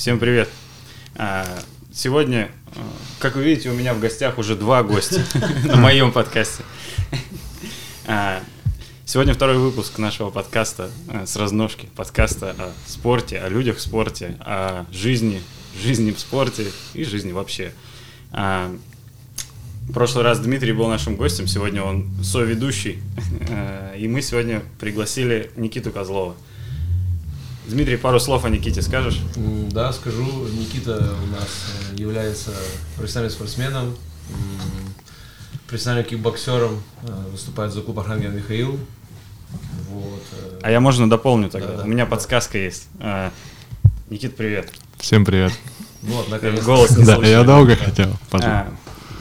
Всем привет. А, сегодня, а, как вы видите, у меня в гостях уже два гостя на моем подкасте. А, сегодня второй выпуск нашего подкаста с разножки. Подкаста о спорте, о людях в спорте, о жизни, жизни в спорте и жизни вообще. В прошлый раз Дмитрий был нашим гостем, сегодня он соведущий. И мы сегодня пригласили Никиту Козлова – Дмитрий, пару слов о Никите скажешь? Да, скажу. Никита у нас э, является профессиональным спортсменом, профессиональным кикбоксером, э, выступает за клуб Архангел Михаил. Вот. Э. А я можно дополню тогда? Да, да, у меня да. подсказка есть. Никит, привет. Всем привет. Вот, наконец Голос не Да, я долго хотел. А,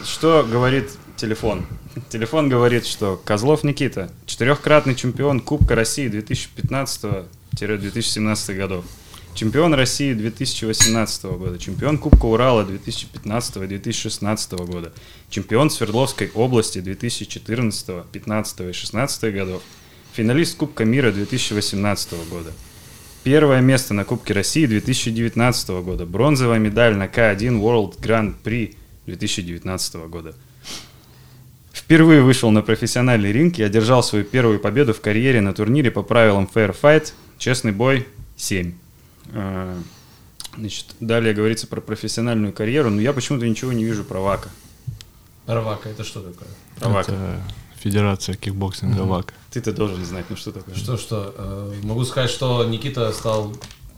что говорит телефон? Телефон говорит, что Козлов Никита, четырехкратный чемпион Кубка России 2015 2017 годов. Чемпион России 2018 года, чемпион Кубка Урала 2015 и 2016 года, чемпион Свердловской области 2014, 2015 и 2016 годов, финалист Кубка мира 2018 года. Первое место на Кубке России 2019 года, бронзовая медаль на К1 World Grand Prix 2019 года. Впервые вышел на профессиональный ринг и одержал свою первую победу в карьере на турнире по правилам Fair Fight Честный бой 7. А, значит, далее говорится про профессиональную карьеру, но я почему-то ничего не вижу про WAKO. Про WAKO это что такое? Про WAKO. Это Федерация кикбоксинга угу. WAKO. Ты-то должен знать, ну что такое? Что, что? Э, могу сказать, что Никита стал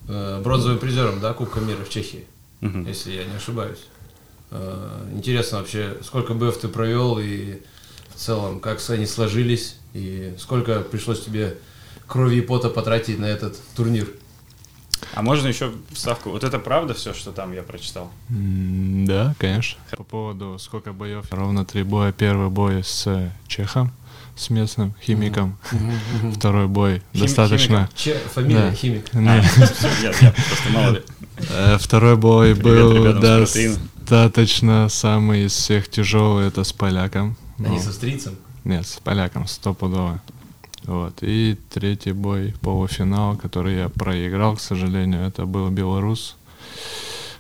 э, бронзовым призером, да, Кубка мира в Чехии, угу. если я не ошибаюсь. Э, интересно вообще, сколько боев ты провел и в целом, как они сложились, и сколько пришлось тебе крови и пота потратить на этот турнир. А можно еще вставку? Вот это правда все, что там я прочитал? Mm, да, конечно. По поводу сколько боев? Ровно три боя. Первый бой с Чехом, с местным химиком. Mm-hmm. Второй бой Хим- достаточно... Че, фамилия да. химик. А, я просто мало ли. Э, второй бой был достаточно самый из всех тяжелый. Это с поляком. А не с австрийцем? Нет, с поляком, стопудово. Вот. И третий бой, полуфинал, который я проиграл, к сожалению, это был белорус.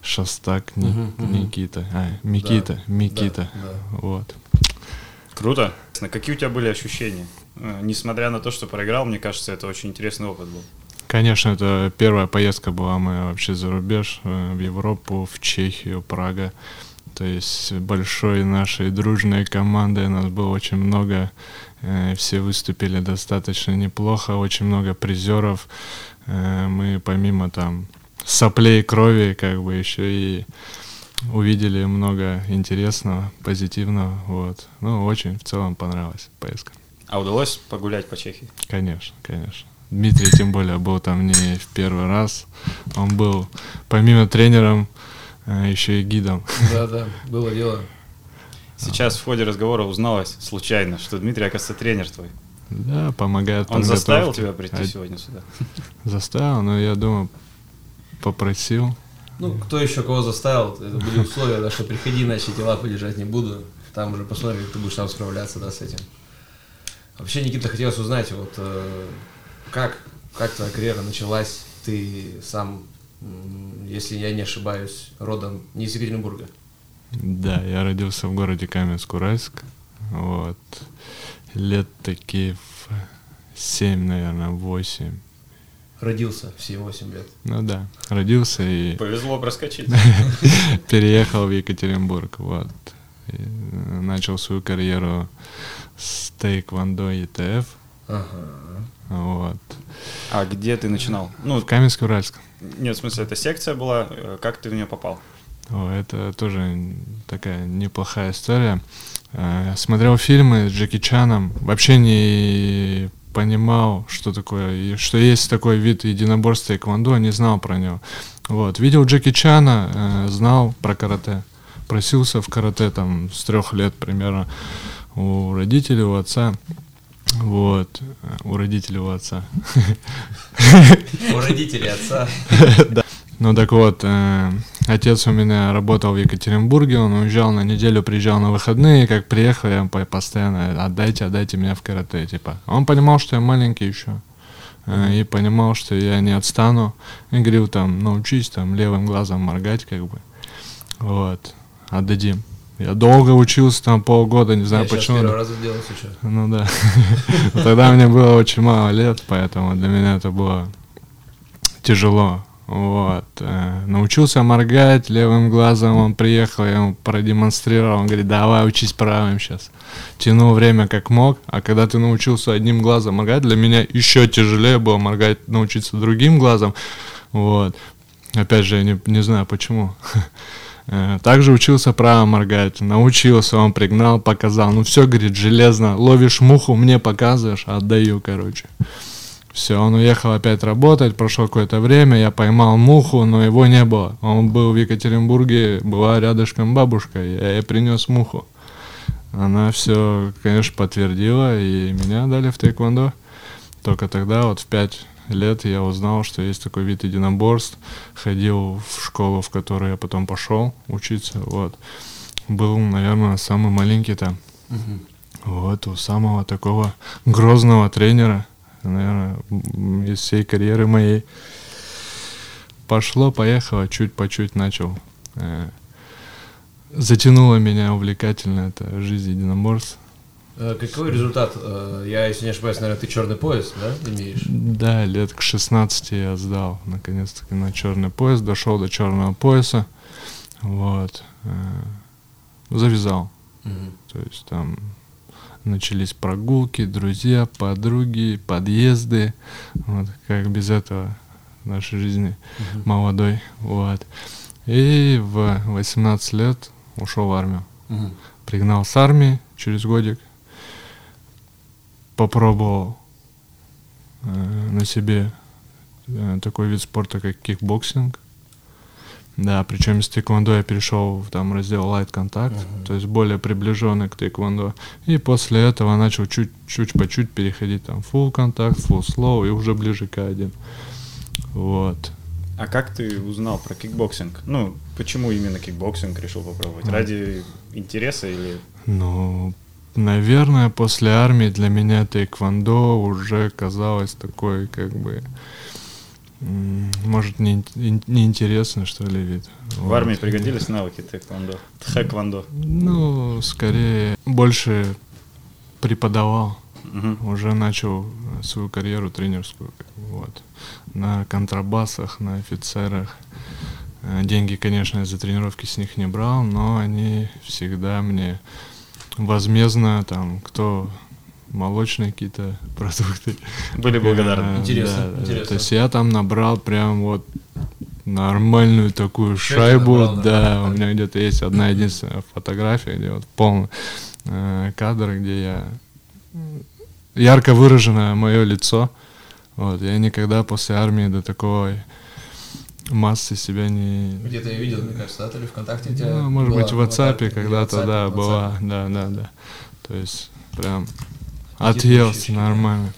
Шастак Ни, угу, Никита. А, Микита. Да, Микита. Да, да. Вот. Круто. Какие у тебя были ощущения? Э, несмотря на то, что проиграл, мне кажется, это очень интересный опыт был. Конечно, это первая поездка была моя вообще за рубеж, э, в Европу, в Чехию, Прага. То есть большой нашей дружной командой нас было очень много все выступили достаточно неплохо, очень много призеров. Э, мы помимо там соплей крови, как бы еще и увидели много интересного, позитивного. Вот. Ну, очень в целом понравилась поездка. А удалось погулять по Чехии? Конечно, конечно. Дмитрий, тем более, был там не в первый раз. Он был, помимо тренером, э, еще и гидом. Да, да, было дело. Сейчас в ходе разговора узналось случайно, что Дмитрий, оказывается, тренер твой. Да, помогает. Он заставил тебя прийти а... сегодня сюда? Заставил, но я думаю, попросил. Ну, кто еще кого заставил, это были условия, да, что приходи, иначе дела полежать не буду. Там уже посмотрим, как ты будешь там справляться, да, с этим. Вообще, Никита, хотелось узнать, вот э, как, как твоя карьера началась? Ты сам, если я не ошибаюсь, родом не из Екатеринбурга. Да, я родился в городе Каменск-Уральск. Вот. Лет такие в 7, наверное, 8. Родился в 7-8 лет. Ну да, родился и... Повезло проскочить. Переехал в Екатеринбург, вот. И начал свою карьеру с тейквондо ТФ. Ага. Вот. А где ты начинал? Ну, в Каменск-Уральск. Нет, в смысле, это секция была. Как ты в нее попал? Это тоже такая неплохая история. Э, смотрел фильмы с Джеки Чаном, вообще не понимал, что такое, что есть такой вид единоборства тэквондо, не знал про него. Вот. Видел Джеки Чана, э, знал про карате. Просился в карате там с трех лет примерно у родителей, у отца. Вот, у родителей у отца. У родителей отца. Ну так вот, э, отец у меня работал в Екатеринбурге, он уезжал на неделю, приезжал на выходные, как приехал, я постоянно отдайте, отдайте меня в карате, типа. Он понимал, что я маленький еще. э, и понимал, что я не отстану. И говорил там, научись там левым глазом моргать, как бы. Вот, отдадим. Я долго учился, там полгода, не знаю Я почему. первый раз сделал сейчас. Ну да. Тогда мне было очень мало лет, поэтому для меня это было тяжело. Вот. Э, Научился моргать левым глазом, он приехал, я ему продемонстрировал, он говорит, давай учись правым сейчас. Тянул время как мог, а когда ты научился одним глазом моргать, для меня еще тяжелее было моргать, научиться другим глазом. Вот. Опять же, я не, не знаю почему. Э, Также учился право моргать. Научился, он пригнал, показал. Ну все, говорит, железно. Ловишь муху, мне показываешь, отдаю, короче. Все, он уехал опять работать, прошло какое-то время, я поймал муху, но его не было. Он был в Екатеринбурге, была рядышком бабушка, я ей принес муху. Она все, конечно, подтвердила, и меня дали в тэквондо. Только тогда, вот в пять лет, я узнал, что есть такой вид единоборств. Ходил в школу, в которую я потом пошел учиться. Вот. Был, наверное, самый маленький там. Вот, у самого такого грозного тренера, наверное, из всей карьеры моей. Пошло, поехало, чуть по чуть начал. э, Затянула меня увлекательно эта жизнь единоборств. Э, Какой результат? Э, Я, если не ошибаюсь, наверное, ты черный пояс, да, имеешь? Да, лет к 16 я сдал наконец-таки на черный пояс, дошел до черного пояса, вот, завязал. Мгм. То есть там начались прогулки, друзья, подруги, подъезды, вот, как без этого в нашей жизни Мгм. молодой, вот. И в 18 лет ушел в армию. Мгм. Пригнал с армии через годик. Попробовал э, на себе э, такой вид спорта, как кикбоксинг. Да, причем из тэквондо я перешел в там раздел light contact, Мгм. то есть более приближенный к тэквондо. И после этого начал чуть-чуть по чуть переходить там full contact, full с low и уже ближе к один. Вот. А как ты узнал про кикбоксинг? Ну, почему именно кикбоксинг решил попробовать? А. Ради интереса или... Ну, наверное, после армии для меня тэквондо уже казалось такой, как бы, может, не, ин- неинтересно, что ли, вид. В Вот. армии пригодились навыки тэквондо? Тхэквондо. Ну, скорее, больше преподавал. Мгм. Уже начал свою карьеру тренерскую, вот. На контрабасах, на офицерах. Э, Деньги, конечно, за тренировки с них не брал, но они всегда мне возмездно, там, кто молочные какие-то продукты. Были благодарны. Интересно, да, интересно. То есть я там набрал прям вот нормальную такую Шесть шайбу, набрал, да, у меня где-то есть одна единственная фотография, где вот полный э, кадр, где я ярко выражено мое лицо. Вот, я никогда после армии до такой массы себя не... Где-то я видел, мне кажется, да, то ли ВКонтакте у тебя Ну, может была быть, в WhatsApp когда-то, WhatsApp, да, WhatsApp. была, да, да, да. То есть прям отъелся ощущения. нормально.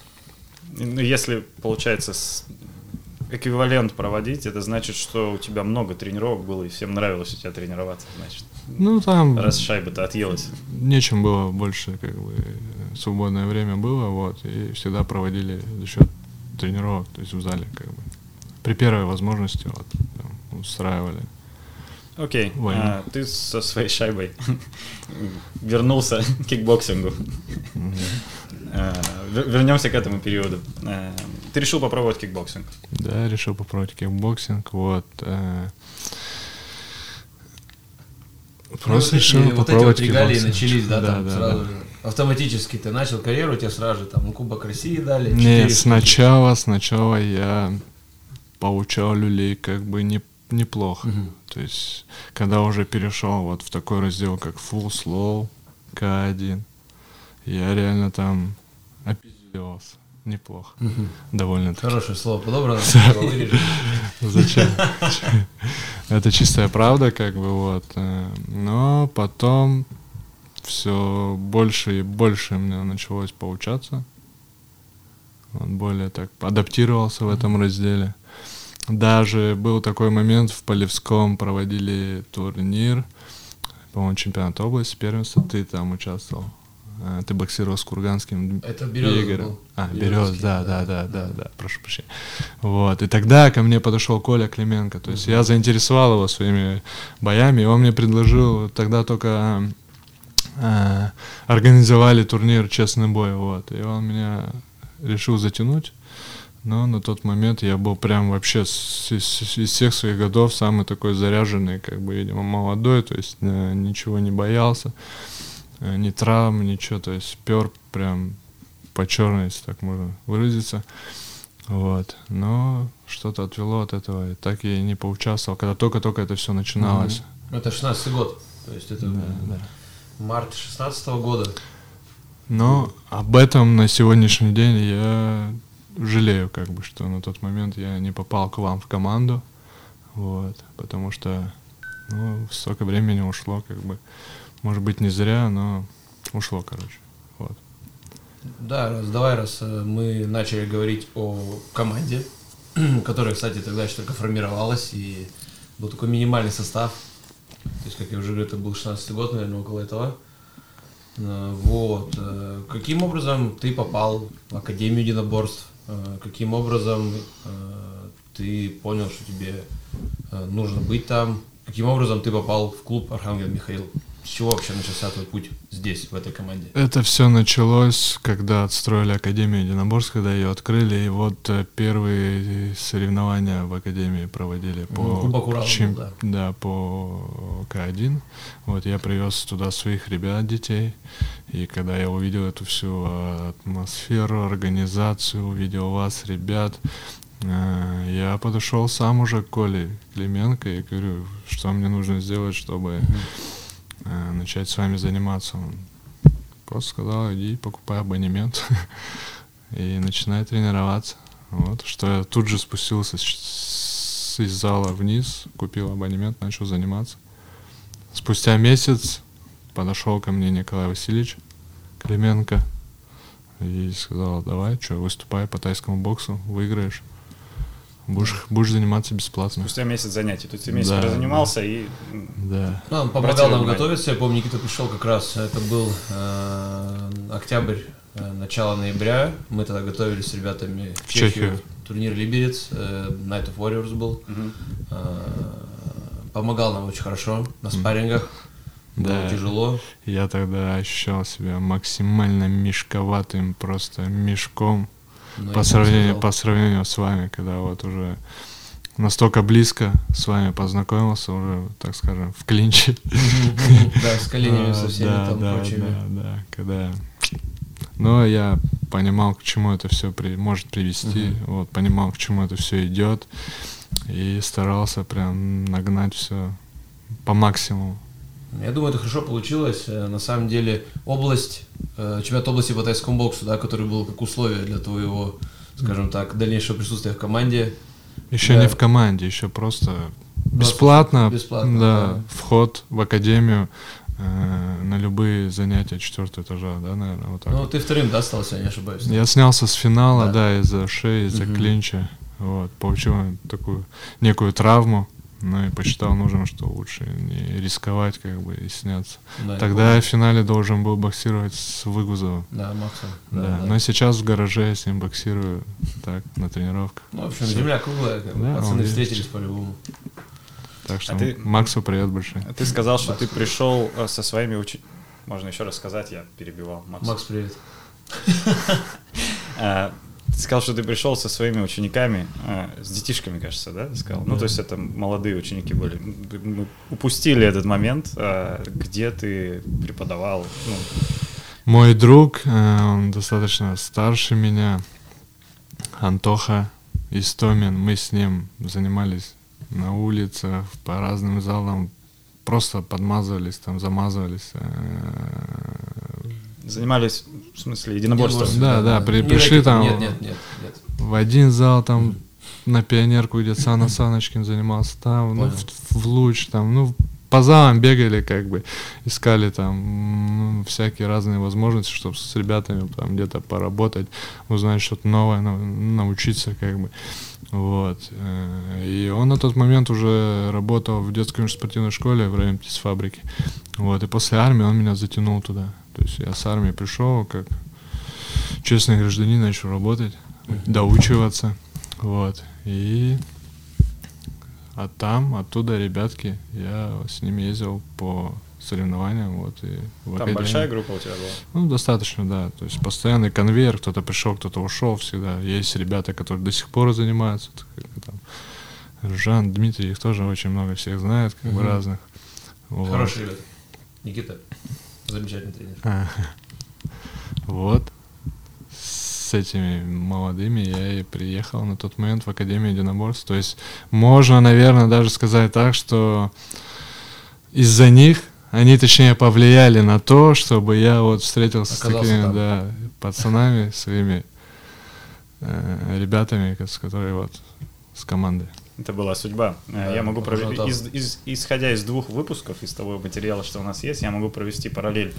Ну, если, получается, с- эквивалент проводить, это значит, что у тебя много тренировок было, и всем нравилось у тебя тренироваться, значит. Ну, там Раз шайба-то отъелась. нечем было больше, как бы, свободное время было, вот, и всегда проводили за счет тренировок, то есть в зале, как бы. При первой возможности, вот, там, устраивали. Окей, Войну. а, ты со своей шайбой вернулся к кикбоксингу. А, вер- Вернемся к этому периоду. А, Ты решил попробовать кикбоксинг. Да, решил попробовать кикбоксинг, вот. э, Ну, Просто вот эти- решил вот эти вот попробовать регалии кикбоксинг. начались, да, там да, сразу да. же. Автоматически ты начал карьеру, тебе сразу же там ну, Кубок России дали. Нет, сначала, сначала я получал люлей как бы не, неплохо. Мгм. То есть, когда уже перешел вот в такой раздел, как Full, Low, K1, я реально там опиздился. Неплохо. Довольно таки. Хорошее слово подобрано. Зачем? Это чистая правда, как бы вот. э, Но потом все больше и больше мне началось получаться. Вот, более так адаптировался в этом разделе. Даже был такой момент, в Полевском проводили турнир, по-моему, чемпионат области, первенство, ты там участвовал. Э, ты боксировал с Курганским Это Березов Игорем. был. А, Берез, да, да, да, да, да, прошу прощения. Вот, и тогда ко мне подошел Коля Клименко, то есть я заинтересовал его своими боями, и он мне предложил, тогда только э, организовали турнир «Честный бой», вот, и он меня решил затянуть, но на тот момент я был прям вообще с- из, из всех своих годов самый такой заряженный, как бы, видимо, молодой, то есть э, ничего не боялся, ни травм, ничего, то есть пер прям по черной, если так можно выразиться. Вот. Но что-то отвело от этого, и так я и не поучаствовал, когда только-только это все начиналось. Ну, Это 16 год. То есть это Да, да. март 16 года. Но об этом на сегодняшний день я жалею, как бы, что на тот момент я не попал к вам в команду, вот, потому что ну, столько времени ушло, как бы, может быть, не зря, но ушло, короче, вот. Да, раз, давай, раз э, мы начали говорить о команде, которая, кстати, тогда еще только формировалась, и был такой минимальный состав. То есть, как я уже говорю, это был 16 год, наверное, около этого. Э, Вот. э, Каким образом ты попал в Академию единоборств? Каким образом ты понял, что тебе нужно быть там? Каким образом ты попал в клуб Архангел Михаил? С чего вообще начался твой путь здесь, в этой команде? Это все началось, когда отстроили Академию единоборств, когда ее открыли, и вот э, первые соревнования в Академии проводили по, Ну, Урала был, чем- да. да, по К1. Вот я привез туда своих ребят, детей, и когда я увидел эту всю э, атмосферу, организацию, увидел вас, ребят, э, я подошел сам уже к Коле Клименко и говорю, что мне нужно сделать, чтобы э, начать с вами заниматься. Он просто сказал, иди покупай абонемент и начинай тренироваться. Вот, что я тут же спустился с, из зала вниз, купил абонемент, начал заниматься. Спустя месяц подошел ко мне Николай Васильевич Клименко и сказал, давай, что, выступай по тайскому боксу, выиграешь. Будешь, будешь заниматься бесплатно. Спустя месяц занятий. То есть ты месяц Да, занимался и Да. Ну, он помогал нам внимание. готовиться. Я помню, Никита пришел как раз, это был э, октябрь, э, начало ноября. Мы тогда готовились с ребятами в В Чехию. Чехию. Турнир Либерец, э, Night of Warriors был. мгм. Э, помогал нам очень хорошо на спаррингах. Было Да. тяжело. Я тогда ощущал себя максимально мешковатым, просто мешком но я по сравнению, по сравнению с вами, когда вот уже настолько близко с вами познакомился, уже, так скажем, в клинче. Да, с коленями со всеми там прочими. Да, да, когда... Но я понимал, к чему это все может привести, вот, понимал, к чему это все идет, и старался прям нагнать все по максимуму. Я думаю, это хорошо получилось. Э, На самом деле, область, э, чемпионат области по тайскому боксу, да, который был как условие для твоего, скажем так, дальнейшего присутствия в команде. Еще Да. не в команде, еще просто бесплатно, бесплатно, да, да. вход в академию э, на любые занятия четвертого этажа, да, наверное, вот так. Ну, вот. ты вторым, да, стал, если я не ошибаюсь? Я снялся с финала, Да. да, из-за шеи, из-за Мгм. клинча, вот, получил такую некую травму, ну и посчитал нужным, что лучше не рисковать, как бы, и сняться. Да, Тогда я в финале должен был боксировать с Выгузовым. Да, Максом. Да, но сейчас в гараже я с ним боксирую так, на тренировках. Ну, в общем, Всё. земля круглая, как Да, пацаны есть. встретились по-любому. Так что А ты- Максу привет большой. Ты сказал, что ты пришел э, со своими учениками. Можно еще раз сказать, я перебивал Макс. Макс, привет. Э, Ты сказал, что ты пришел со своими учениками, э, с детишками, кажется, да? Ты сказал. Ну, то есть это молодые ученики были. Мы упустили этот момент, э, где ты преподавал. Ну, Мой друг, э, он достаточно старше меня, Антоха Истомин. Мы с ним занимались на улицах, по разным залам, просто подмазывались, там замазывались. Занимались, в смысле, единоборством. Единоборством, Да, да, при- Не пришли рэкетом, там- Нет, нет, нет, нет. В один зал там на пионерку, где Сана Саночкин занимался, там, ну, в, в луч, там, ну, по залам бегали, как бы, искали там м, всякие разные возможности, чтобы с ребятами там где-то поработать, узнать что-то новое, нау- научиться, как бы. Вот. Э, И он на тот момент уже работал в детской спортивной школе в районе птицфабрики. Вот. И после армии он меня затянул туда. То есть я с армии пришел, как честный гражданин, начал работать, доучиваться. Вот. И а там, оттуда ребятки, я с ними ездил по соревнованиям, вот, и в Там академии. большая группа у тебя была? Ну, достаточно, да. То есть постоянный конвейер, кто-то пришел, кто-то ушел всегда. Есть ребята, которые до сих пор занимаются. как там, Жан, Дмитрий, их тоже очень много всех знает, как бы Мгм. разных. Вот. Хороший ребята. Никита, замечательный тренер. А, Вот. С этими молодыми я и приехал на тот момент в Академию единоборств. То есть можно, наверное, даже сказать так, что из-за них они, точнее, повлияли на то, чтобы я вот встретился Оказался с такими, там. да, пацанами, своими э, ребятами, с которые вот с командой. Это была судьба. Э, Да, я могу похоже провести, из- из- исходя из двух выпусков, из того материала, что у нас есть, я могу провести параллель.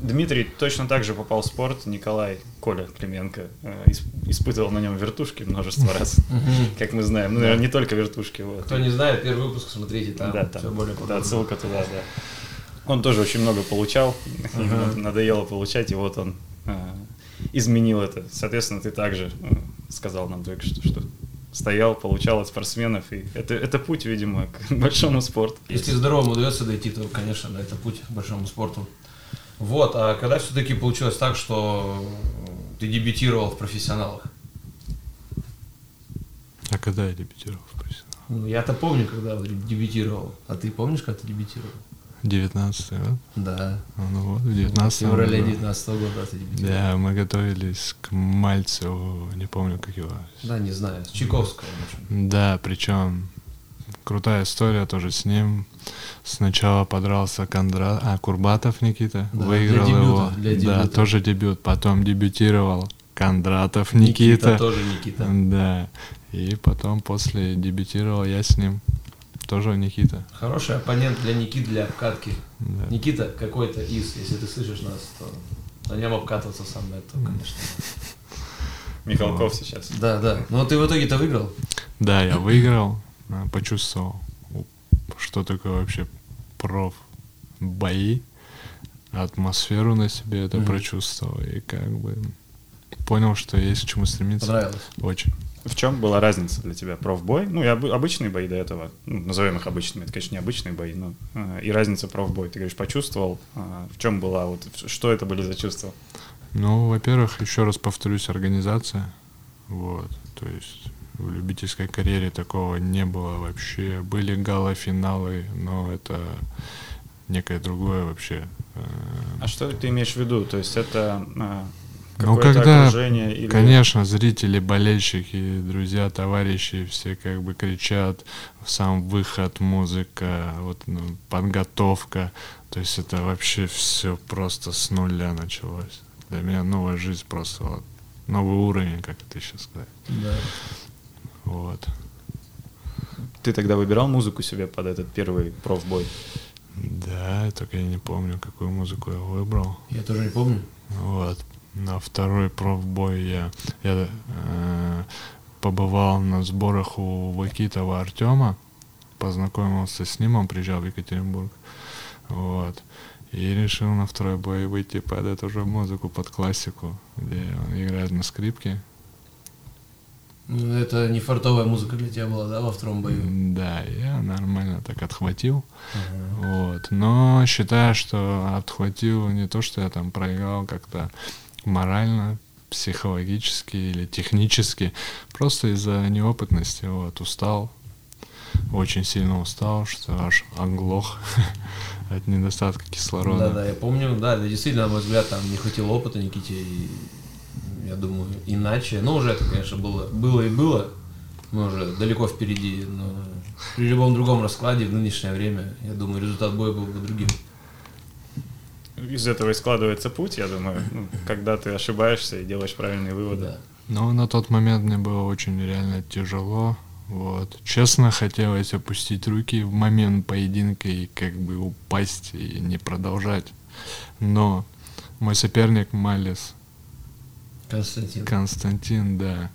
Дмитрий точно так же попал в спорт, Николай Коля Клименко э, ис- испытывал на нем вертушки множество раз, как мы знаем. Ну, наверное, не только вертушки. Вот. Кто не знает, первый выпуск смотрите, там, да, все там, более да, подробно. ссылка туда, да. Он тоже очень много получал, ему надоело получать, и вот он э, изменил это. Соответственно, ты также э, сказал нам только что, что стоял, получал от спортсменов, и это, это путь, видимо, к большому спорту. Если здоровым удается дойти, то, конечно, да, это путь к большому спорту. Вот, а когда все-таки получилось так, что ты дебютировал в профессионалах? А когда я дебютировал в профессионал? Ну, я-то помню, когда дебютировал. А ты помнишь, как ты дебютировал? 19 год? Да. А, Ну вот, в В 19 феврале году. 19 года ты дебютировал. Да, мы готовились к Мальцеву, не помню, как его. Да, не знаю, с Чайковского. в общем. Да, причем крутая история тоже с ним. Сначала подрался Кондра... а, Курбатов Никита, Да, выиграл для дебюта, его. для Да, дебюта. тоже дебют. Потом дебютировал Кондратов Никита. тоже Никита. Да. И потом после дебютировал я с ним. Тоже Никита. Хороший оппонент для Никиты для обкатки. Да. Никита какой-то из, если ты слышишь нас, то на нем обкатываться сам это, конечно. Михалков сейчас. Да, да. Но ты в итоге-то выиграл. Да, я выиграл, а, почувствовал, что такое вообще проф бои, атмосферу на себе это прочувствовал и как бы понял, что есть к чему стремиться. Понравилось. Очень. В чем была разница для тебя? Профбой? Ну, и обы- обычные бои до этого, ну, назовем их обычными, это, конечно, не обычные бои, но э, и разница профбой. Ты говоришь, почувствовал, а, в чем была, вот, что это были за чувства? Ну, во-первых, еще раз повторюсь, организация. Вот. То есть в любительской карьере такого не было вообще. Были гала-финалы, но это некое другое вообще. э, А что ты имеешь в виду? То есть это Ну, когда, окружение или... конечно, зрители, болельщики, друзья, товарищи, все как бы кричат, сам выход, музыка, вот, ну, подготовка. То есть это вообще все просто с нуля началось. Для меня новая жизнь просто вот, новый уровень, как это сейчас сказать. Да. Вот. Ты тогда выбирал музыку себе под этот первый профбой? Да, только я не помню, какую музыку я выбрал. Я тоже не помню. Вот. На второй профбой я, я э, побывал на сборах у Вакитова Артема, познакомился с ним, он приезжал в Екатеринбург. Вот. И решил на второй бой выйти под эту же музыку, под классику, где он играет на скрипке. Ну, это не фартовая музыка для тебя была, да, во втором бою? Да, я нормально так отхватил. Ага. Вот. Но считаю, что отхватил не то, что я там проиграл как-то морально, психологически или технически, просто из-за неопытности, вот, устал, очень сильно устал, что аж оглох от недостатка кислорода. Да, да, я помню, да, да, действительно, на мой взгляд, там не хватило опыта Никите, и я думаю, иначе. Ну, уже это, конечно, было, было и было. Мы уже далеко впереди, но при любом другом раскладе в нынешнее время, я думаю, результат боя был бы другим. Из этого и складывается путь, я думаю, ну, когда ты ошибаешься и делаешь правильные выводы. Да. Но на тот момент мне было очень реально тяжело. Вот. Честно, хотелось опустить руки в момент поединка и как бы упасть и не продолжать. Но мой соперник Малис, Константин. Константин, да,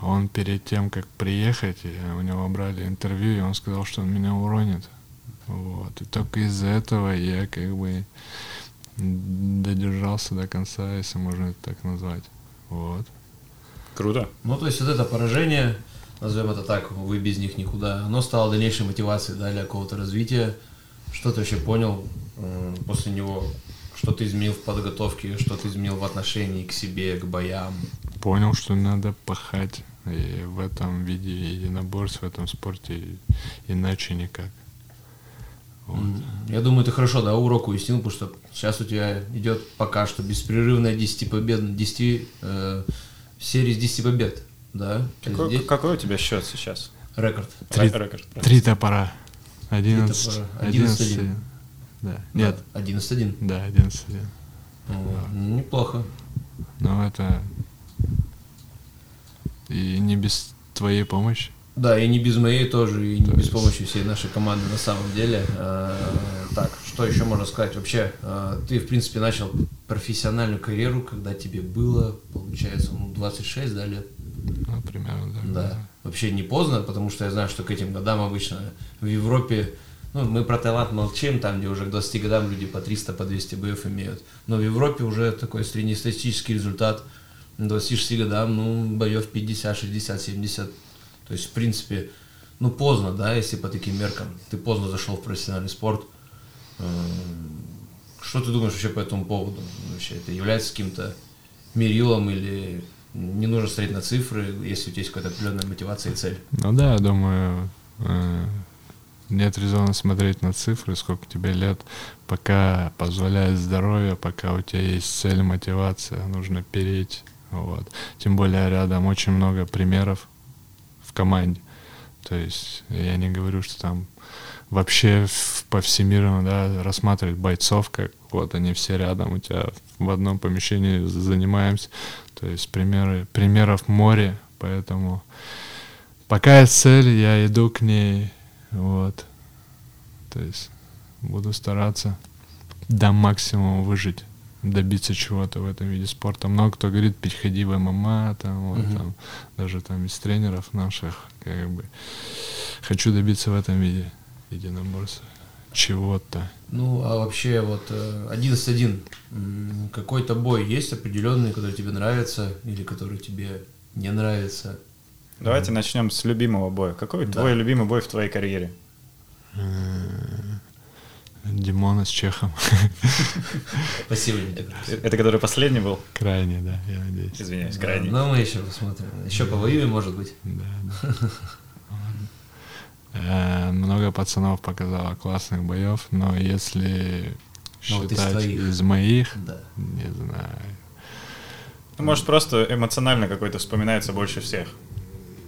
он перед тем, как приехать, у него брали интервью, и он сказал, что он меня уронит. Вот. И только из-за этого я как бы додержался до конца, если можно это так назвать. Вот. Круто. Ну, то есть вот это поражение, назовем это так, вы без них никуда, оно стало дальнейшей мотивацией да, для какого-то развития. Что ты вообще понял э, после него? Что ты изменил в подготовке, что ты изменил в отношении к себе, к боям? Понял, что надо пахать и в этом виде единоборств, в этом спорте иначе никак. Вот. Я думаю, ты хорошо, да, урок уяснил, потому что сейчас у тебя идет пока что беспрерывная 10 побед, 10, э, серия из 10 побед, да? Какой, Здесь... какой у тебя счет сейчас? Рекорд. Три, Рекорд. три топора. 11, 11, 11 Да. Нет. 11-1. Да, 11 Ну, неплохо. Но это и не без твоей помощи. Да, и не без моей тоже, и не без помощи всей нашей команды на самом деле. А, так, что еще можно сказать? Вообще, а, ты, в принципе, начал профессиональную карьеру, когда тебе было, получается, ну, 26, да, лет? Ну, примерно, да. Да. Вообще не поздно, потому что я знаю, что к этим годам обычно в Европе, ну, мы про Таиланд молчим, там, где уже к 20 годам люди по 300, по 200 боев имеют. Но в Европе уже такой среднестатистический результат – 26 годам, ну, боев 50, 60, 70. То есть, в принципе, ну, поздно, да, если по таким меркам. Ты поздно зашел в профессиональный спорт. Эм, что ты думаешь вообще по этому поводу? Вообще, это является каким-то мерилом или не нужно смотреть на цифры, если у тебя есть какая-то определенная мотивация и цель? Ну да, я думаю, э, нет резона смотреть на цифры, сколько тебе лет, пока позволяет здоровье, пока у тебя есть цель, мотивация, нужно переть вот. Тем более рядом очень много примеров команде. То есть я не говорю, что там вообще по всемирно да, рассматривать бойцов, как вот они все рядом, у тебя в одном помещении занимаемся. То есть примеры, примеров море, поэтому пока есть цель, я иду к ней, вот. То есть буду стараться до максимума выжить добиться чего-то в этом виде спорта. Много кто говорит, переходи в ММА, там, вот, угу. там, даже там из тренеров наших, как бы, хочу добиться в этом виде единоборства чего-то. Ну, а вообще вот 11-1, э, какой-то бой есть определенный, который тебе нравится или который тебе не нравится? Давайте mm. начнем с любимого боя. Какой да. твой любимый бой в твоей карьере? Э, Димона с Чехом. Спасибо. Это который последний был? Крайний, да, я надеюсь. Извиняюсь, крайний. Но мы еще посмотрим. Еще повоюем, может быть. Да, да. Много пацанов показало классных боев, но если считать из моих, не знаю. Ну, может, просто эмоционально какой-то вспоминается больше всех.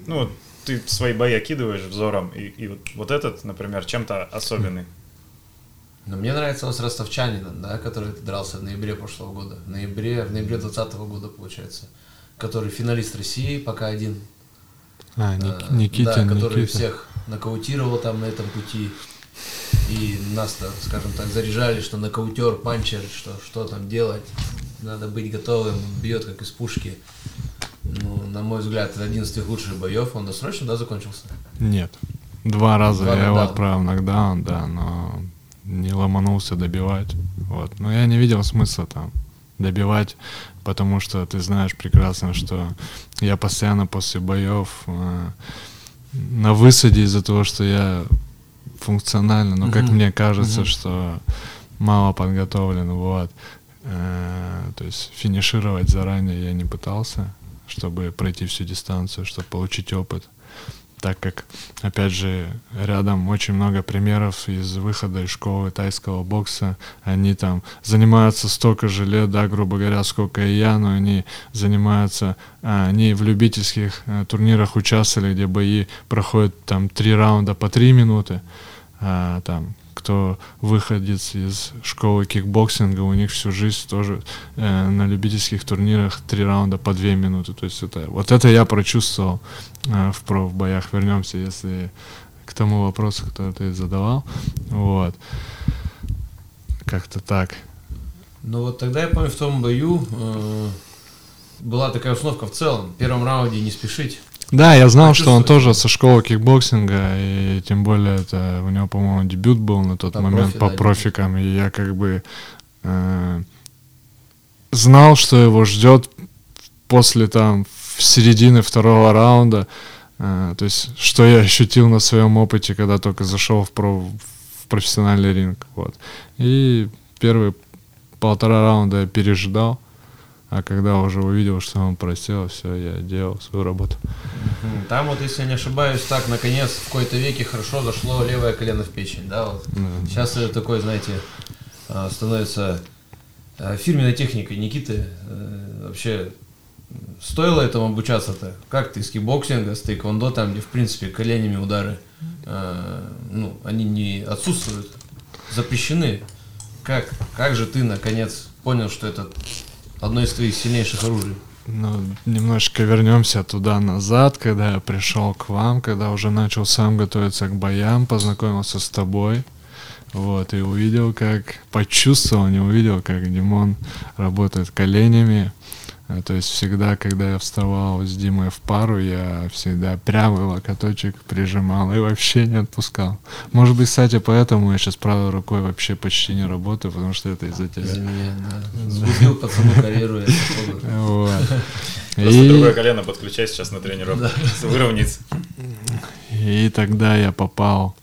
Ну, ты свои бои окидываешь взором, и, и вот, вот этот, например, чем-то особенный. Но мне нравится он с ростовчанином, да, который дрался в ноябре прошлого года. В ноябре, в ноябре 2020 года, получается. Который финалист России, пока один. А, Ник, а, Никитин, Да, который Никита. всех нокаутировал там на этом пути. И нас-то, скажем так, заряжали, что нокаутер, панчер, что, что там делать. Надо быть готовым, бьет как из пушки. Ну, на мой взгляд, это один из тех лучших боев. Он досрочно, да, закончился? Нет. Два раза Два я его отправил в нокдаун, да, но не ломанулся добивать. Вот. Но я не видел смысла там добивать, потому что ты знаешь прекрасно, что я постоянно после боев э, на высаде из-за того, что я функционально, но ну, как мне кажется, что мало подготовлен, вот. Э, то есть финишировать заранее я не пытался, чтобы пройти всю дистанцию, чтобы получить опыт так как, опять же, рядом очень много примеров из выхода из школы тайского бокса. Они там занимаются столько же лет, да, грубо говоря, сколько и я, но они занимаются, а, они в любительских а, турнирах участвовали, где бои проходят там три раунда по три минуты, а, там кто выходец из школы кикбоксинга, у них всю жизнь тоже э, на любительских турнирах три раунда по две минуты. То есть это, вот это я прочувствовал э, в профбоях. Вернемся, если к тому вопросу, который ты задавал. Вот. Как-то так. Ну вот тогда я помню в том бою э, была такая установка в целом. В первом раунде не спешить. Да, я знал, что он тоже со школы кикбоксинга, и тем более это у него, по-моему, дебют был на тот по момент профи, по да, профикам, и я как бы э, знал, что его ждет после там в середины второго раунда. Э, то есть, что я ощутил на своем опыте, когда только зашел в, про, в профессиональный ринг. Вот. И первые полтора раунда я пережидал. А когда уже увидел, что он просел, все, я делал свою работу. Там вот, если я не ошибаюсь, так, наконец, в какой-то веке хорошо зашло левое колено в печень, да? Вот. Да. Сейчас это такой, знаете, а, становится а, фирменной техникой Никиты. Э, Вообще, стоило этому обучаться-то? Как ты с кикбоксинга, с тхэквондо, там, где, в принципе, коленями удары, а, ну, они не отсутствуют, запрещены. Как, как же ты, наконец, понял, что это одно из твоих сильнейших оружий? Ну, немножечко вернемся туда-назад, когда я пришел к вам, когда уже начал сам готовиться к боям, познакомился с тобой. Вот, и увидел, как, почувствовал, не увидел, как Димон работает коленями. А, То есть всегда, когда я вставал с Димой в пару, я всегда прямый локоточек прижимал и вообще не отпускал. Может быть, кстати, поэтому я сейчас правой рукой вообще почти не работаю, потому что это из-за тебя. Из-за меня, да. Сгубил пацану карьеру, я походу. Вот. Просто И- другое колено подключай сейчас на тренировку. Выровняется. И тогда я попал,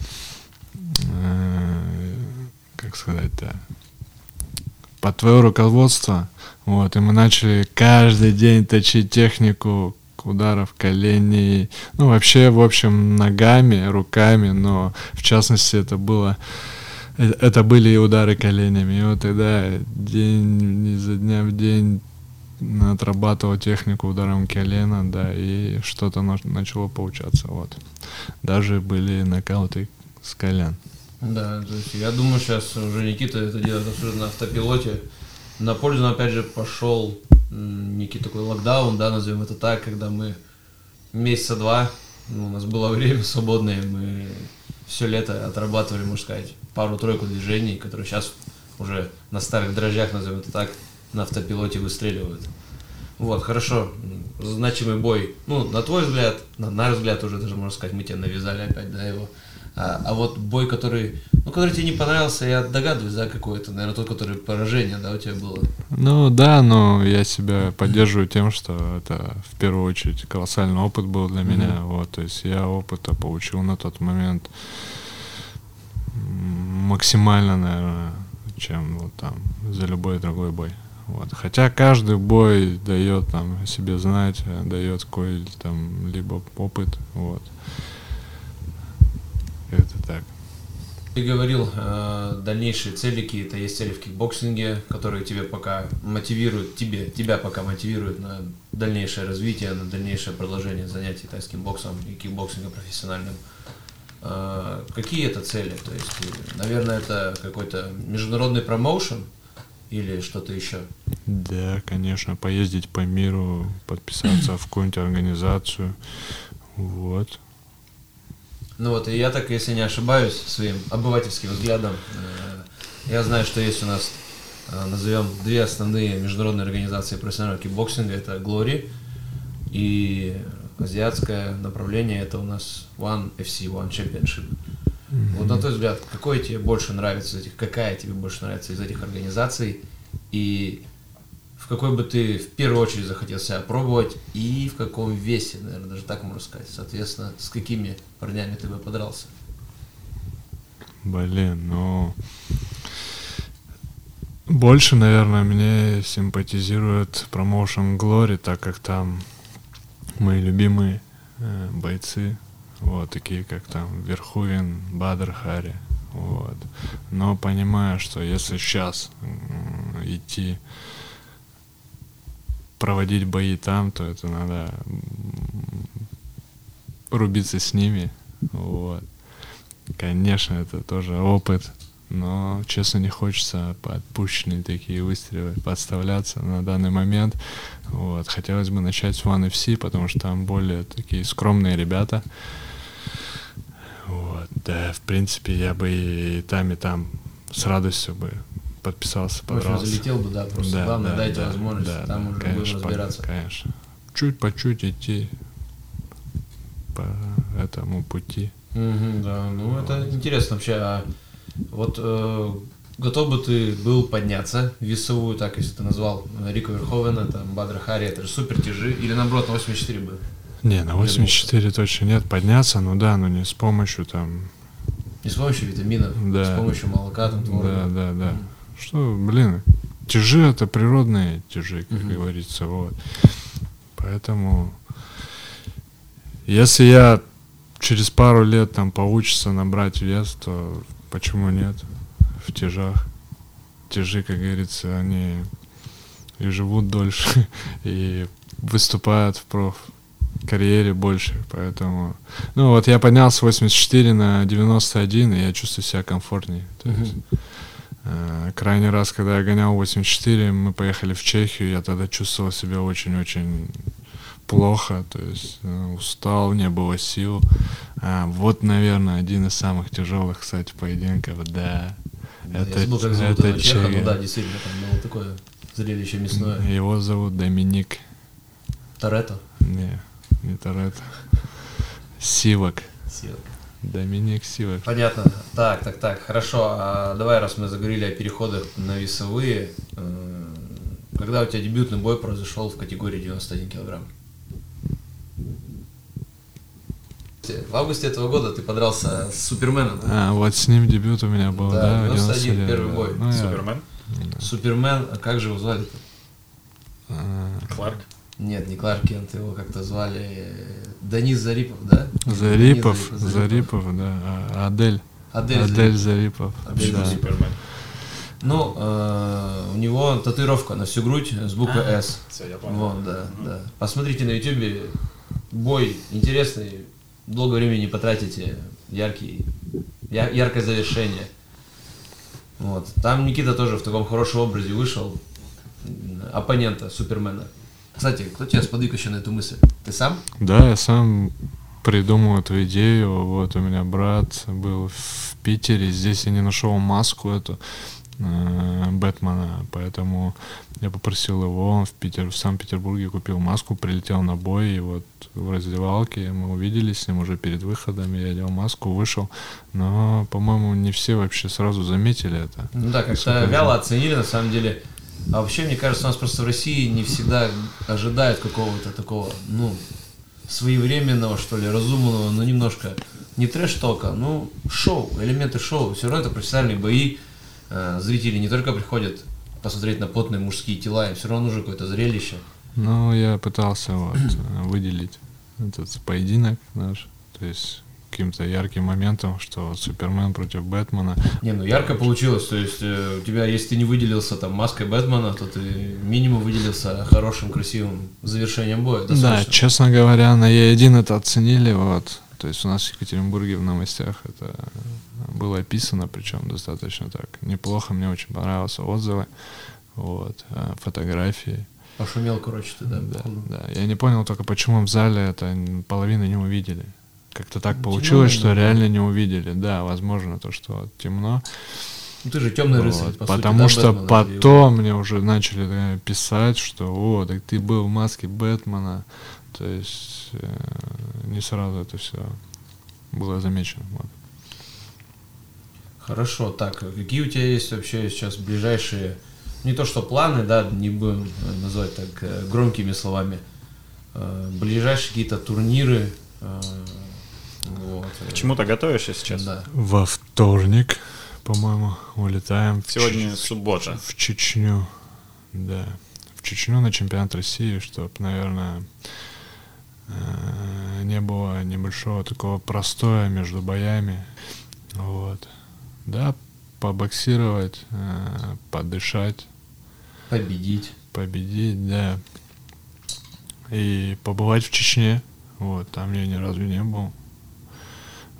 э, как сказать-то, под твое руководство. Вот, и мы начали каждый день точить технику ударов коленей, ну вообще, в общем, ногами, руками, но в частности это было, э, это были и удары коленями. И вот тогда день изо дня в день отрабатывал технику ударом колена, да, и что-то на- начало получаться, вот. Даже были нокауты с колен. Да, то есть я думаю, сейчас уже Никита это делает абсолютно на автопилоте. На пользу, опять же, пошел некий такой локдаун, да, назовем это так, когда мы месяца два, ну, у нас было время свободное, мы все лето отрабатывали, можно сказать, пару-тройку движений, которые сейчас уже на старых дрожжах, назовем это так, на автопилоте выстреливают. Вот, хорошо, значимый бой. Ну, на твой взгляд, на наш взгляд уже даже, можно сказать, мы тебе навязали опять, да, его. А, а вот бой, который, который тебе не понравился, я догадываюсь, да, какой-то, наверное, тот, который поражение, да, у тебя было. Ну да, но я себя поддерживаю тем, что это в первую очередь колоссальный опыт был для меня. Вот, то есть я опыта получил на тот момент максимально, наверное, чем вот там за любой другой бой. Вот. Хотя каждый бой дает там себе знать, дает какой там либо опыт. Вот. Это так. Ты говорил, э, дальнейшие цели какие-то, есть цели в кикбоксинге, которые тебе пока мотивируют, тебе, тебя пока мотивируют на дальнейшее развитие, на дальнейшее продолжение занятий тайским боксом и кикбоксингом профессиональным. Э, какие это цели? То есть, наверное, это какой-то международный промоушен или что-то еще? Да, конечно, поездить по миру, подписаться в какую-нибудь организацию. Вот. Ну вот, и я так, если не ошибаюсь, своим обывательским взглядом, э, я знаю, что есть у нас, э, назовем, две основные международные организации профессионального кикбоксинга, это Glory и азиатское направление, это у нас One FC, One Championship. Вот на твой взгляд, какой тебе больше нравится из этих, какая тебе больше нравится из этих организаций, и в какой бы ты в первую очередь захотел себя пробовать, и в каком весе, наверное, даже так можно сказать. Соответственно, с какими парнями ты бы подрался. Блин, ну... Больше, наверное, мне симпатизирует промоушен Glory, так как там мои любимые э, бойцы, вот, такие как там Верхувин, Бадр Хари, вот. Но понимаю, что если сейчас идти проводить бои там, то это надо рубиться с ними, вот. Конечно, это тоже опыт, но, честно, не хочется под такие выстрелы подставляться на данный момент. Вот. Хотелось бы начать с One FC, потому что там более такие скромные ребята. Вот. Да, в принципе, я бы и там, и там с радостью бы подписался, общем, подрался. залетел бы, да, просто Да, главное да, дайте да, возможность, да, там да, уже конечно, будем по- разбираться. Конечно. Чуть по чуть идти по этому пути. Мгм, да, ну это интересно вообще. А вот э, готов бы ты был подняться весовую, так, если ты назвал Рика Верховена, там, Бадра Хари, это же супер тяжи, или наоборот, на 84 бы? Не, на 84 точно нет. Подняться, ну да, но не с помощью там... Не с помощью витаминов, Да. с помощью молока, там, Да, творога. да, да. Что, блин, тяжи это природные тяжи, как Мгм. говорится, вот. Поэтому, если я через пару лет там получится набрать вес, то почему нет в тяжах? Тяжи, как говорится, они и живут дольше, и выступают в проф карьере больше, поэтому... Ну вот я поднялся с 84 на 91, и я чувствую себя комфортнее. То есть, крайний раз, когда я гонял 84, мы поехали в Чехию, я тогда чувствовал себя очень-очень плохо, то есть э, устал, не было сил. А, вот, наверное, один из самых тяжелых, кстати, поединков, да. Да, это, я забыл, как зовут это чеха, ну да, действительно, там было такое зрелище мясное. Его зовут Доминик. Торетто. Не, не Торетто. Сивок. Сила. Доминик Сивок. Понятно. Так, так, так, хорошо. А давай, раз мы заговорили о переходах на весовые, когда у тебя дебютный бой произошел в категории 91 килограмм? В августе этого года ты подрался с Суперменом. А, вот с ним дебют у меня был, Да, да, в 91, 91, первый бой. Ну, я- Супермен? Супермен, а как же его звали-то? а, Кларк? Нет, не Кларк Кент, его как-то звали э, Денис Зарипов, да? Зарипов, Денис Зарипов, да, а, Адель. Адель, Адель Зарипов. Зарипов. Адель да. Зарипов. Супермен. Ну, э, у него татуировка на всю грудь с буквой А. «С». Все, я понял. Вот, да, да. Посмотрите на ютубе, бой интересный, долго времени не потратите, яркий, я- яркое завершение. Вот. Там Никита тоже в таком хорошем образе вышел, оппонента, Супермена. Кстати, кто тебя сподвиг еще на эту мысль? Ты сам? Да, я сам придумал эту идею. Вот у меня брат был в Питере, здесь я не нашел маску эту э, Бэтмена, поэтому я попросил его, он в Питер, в Санкт-Петербурге купил маску, прилетел на бой, и вот в раздевалке мы увиделись с ним уже перед выходом, я одел маску, вышел, но, по-моему, не все вообще сразу заметили это. Ну да, как-то вяло оценили, на самом деле. А вообще, мне кажется, у нас просто в России не всегда ожидают какого-то такого, ну, своевременного, что ли, разумного, но немножко не трэш-тока, ну, шоу, элементы шоу. Все равно это профессиональные бои. Э, Зрители не только приходят посмотреть на потные мужские тела, им все равно нужно какое-то зрелище. Ну, я пытался вот э, выделить этот поединок наш, то есть каким-то ярким моментом, что вот Супермен против Бэтмена. Не, ну ярко получилось, то есть э, у тебя, если ты не выделился там маской Бэтмена, то ты минимум выделился хорошим, красивым завершением боя. Да, достаточно. честно говоря, на Е1 это оценили, вот. То есть у нас в Екатеринбурге в новостях это было описано, причем достаточно так неплохо, мне очень понравились отзывы, вот, э, фотографии. Пошумел, короче, ты, да? Да, походу. да. Я не понял только, почему в зале это половина не увидели. Как-то так Темно, получилось, что наверное. реально не увидели. Да, возможно, то, что темно. Ну ты же темный рыцарь, Вот, по сути, потому да, что Бэтмена, потом мне уже начали э, писать, что о, так ты был в маске Бэтмена. То есть э, не сразу это все было замечено. Вот. Хорошо, так, какие у тебя есть вообще сейчас ближайшие, не то что планы, да, не будем называть так э, громкими словами, э, ближайшие какие-то турниры, вот. К чему-то готовишься сейчас? Да. Во вторник, по-моему, улетаем. в Сегодня Чеч- суббота. В Чечню. Да. В Чечню на чемпионат России, чтобы, наверное, э, не было небольшого такого простоя между боями. Вот. Да, побоксировать, э, подышать, Победить. победить, да. И побывать в Чечне. Вот, там я ни разу не был.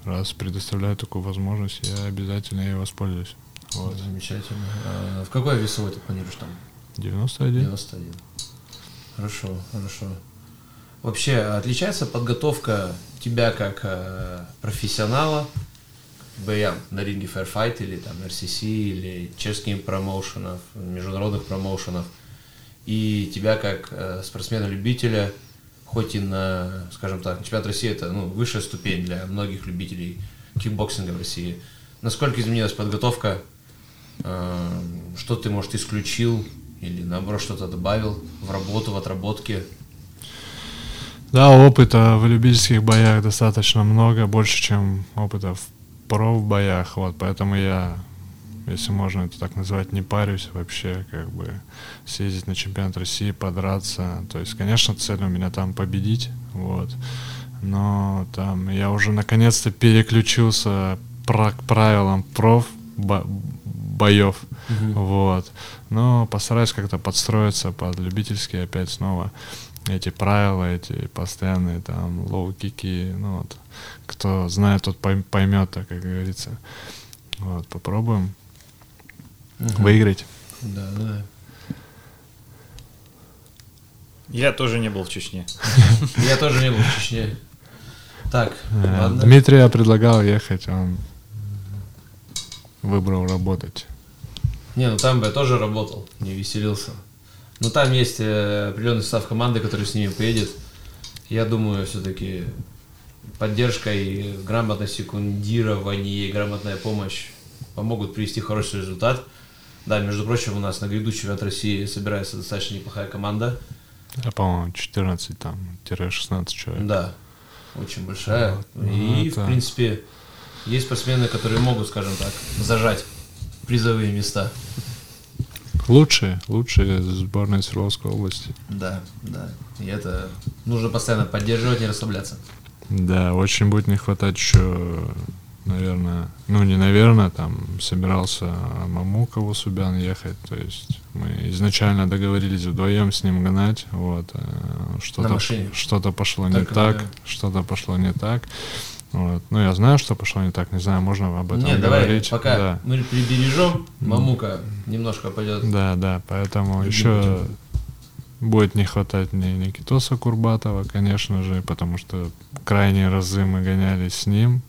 Раз предоставляю такую возможность, я обязательно ей воспользуюсь. Вот. Замечательно. А в какой весовой ты планируешь там? 91. 91. Хорошо, хорошо. Вообще, отличается подготовка тебя как э, профессионала боям на ринге Fair Fight или там RCC или чешских промоушенов, международных промоушенов и тебя как э, спортсмена-любителя, хоть и на, скажем так, чемпионат России это ну, высшая ступень для многих любителей кикбоксинга в России. Насколько изменилась подготовка Э, что ты, может, исключил или, наоборот, что-то добавил в работу, в отработке? Да, опыта в любительских боях достаточно много, больше, чем опыта в профбоях, вот, поэтому я, если можно это так назвать, не парюсь вообще, как бы съездить на чемпионат России, подраться, то есть, конечно, цель у меня там победить, вот, но там я уже наконец-то переключился про, к правилам проф бо, боев, mm-hmm. вот, но постараюсь как-то подстроиться под любительские опять снова эти правила, эти постоянные там лоу-кики, ну вот, кто знает, тот поймет, так как говорится. Вот, попробуем угу. выиграть. Да, да. Я тоже не был в Чечне. Я тоже не был в Чечне. Так, э, ладно. Дмитрия предлагал ехать, он выбрал работать. Не, ну там бы я тоже работал, не веселился. Но там есть э, определенный состав команды, который с ними поедет. Я думаю, все-таки поддержка и грамотное секундирование, и грамотная помощь помогут привести хороший результат. Да, между прочим, у нас на грядущий чемпионат России собирается достаточно неплохая команда. Я, по-моему, 14 там, 16 человек. Да, очень большая. Вот. И, это... в принципе, есть спортсмены, которые могут, скажем так, зажать призовые места. Лучшие, лучшие сборные Свердловской области. Да, да. И это нужно постоянно поддерживать, не расслабляться. Да, очень будет не хватать еще, наверное, ну не наверное, там собирался Мамукову Субян ехать, то есть мы изначально договорились вдвоем с ним гнать, вот, э, что-то, что-то пошло так, не так, да. что-то пошло не так. Вот. Ну, я знаю, что пошло не так, не знаю, можно об этом Нет, говорить. давай, пока да. мы прибережем, мамука немножко пойдет. Да, да, поэтому еще будет не хватать мне Никитоса Курбатова, конечно же, потому что крайние разы мы гонялись с ним.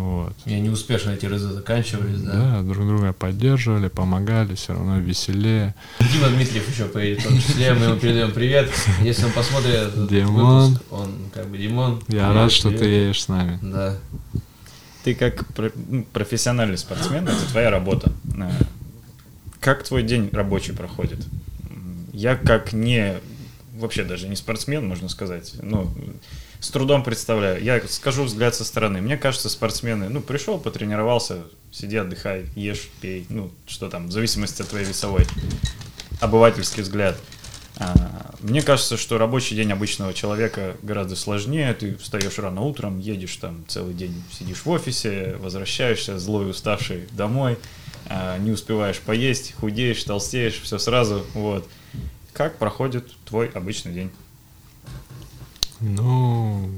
Вот. И они успешно эти разы заканчивались, да? Да, друг друга поддерживали, помогали, все равно веселее. Дима Дмитриев еще поедет, в том числе мы ему передаем привет. Если он посмотрит Димон, выпуск, он как бы Димон. Я привет, рад, что привет. ты едешь с нами. Да. Ты как ну, профессиональный спортсмен, это твоя работа. Э, как твой день рабочий проходит? Я как не вообще даже не спортсмен, можно сказать, ну, с трудом представляю. Я скажу взгляд со стороны. Мне кажется, спортсмены, ну, пришел, потренировался, сиди, отдыхай, ешь, пей, ну, что там, в зависимости от твоей весовой. Обывательский взгляд. А, мне кажется, что рабочий день обычного человека гораздо сложнее. Ты встаешь рано утром, едешь там целый день, сидишь в офисе, возвращаешься злой, уставший домой, а, не успеваешь поесть, худеешь, толстеешь, все сразу, вот. Как проходит твой обычный день? Ну...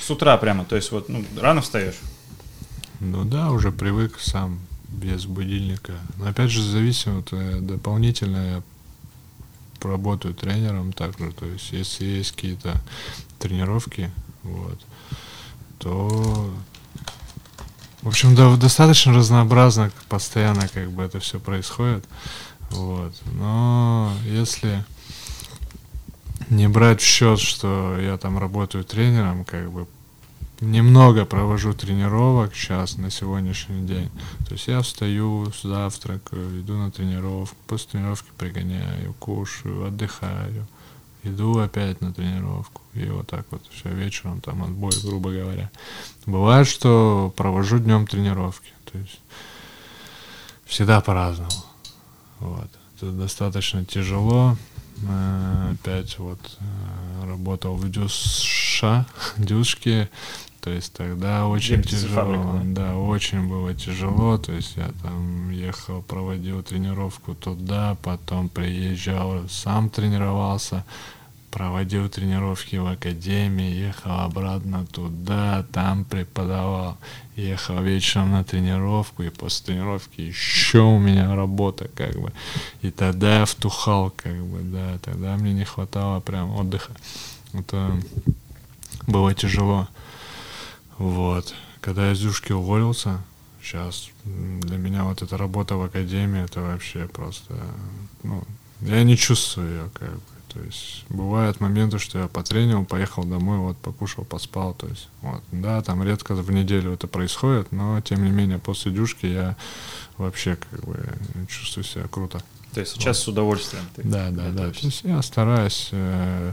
С утра прямо, то есть вот, ну, рано встаешь? Ну да, уже привык сам, без будильника. Но опять же, зависит, вот, э, дополнительно я работаю тренером также, то есть если есть какие-то тренировки, вот, то в общем, да, достаточно разнообразно, постоянно как бы это все происходит. Вот. Но если не брать в счет, что я там работаю тренером, как бы немного провожу тренировок сейчас на сегодняшний день. То есть я встаю, завтракаю, иду на тренировку, после тренировки пригоняю, кушаю, отдыхаю, иду опять на тренировку. И вот так вот все вечером там отбой, грубо говоря. Бывает, что провожу днем тренировки. То есть всегда по-разному. Вот. Это достаточно тяжело. Э, опять вот э, работал в Дюша, Дюшке, то есть тогда очень тяжело, да, очень было тяжело, то есть я там ехал, проводил тренировку туда, потом приезжал, сам тренировался, проводил тренировки в академии, ехал обратно туда, там преподавал, ехал вечером на тренировку, и после тренировки еще у меня работа, как бы. И тогда я втухал, как бы, да, тогда мне не хватало прям отдыха. Это было тяжело. Вот. Когда я из Дюшки уволился, сейчас для меня вот эта работа в академии, это вообще просто, ну, я не чувствую ее, как бы. То есть бывают моменты, что я потренил, поехал домой, вот покушал, поспал. То есть, вот, да, там редко в неделю это происходит, но тем не менее после дюшки я вообще как бы чувствую себя круто. То есть сейчас вот. с удовольствием. Ты да, да, да. То есть я стараюсь э,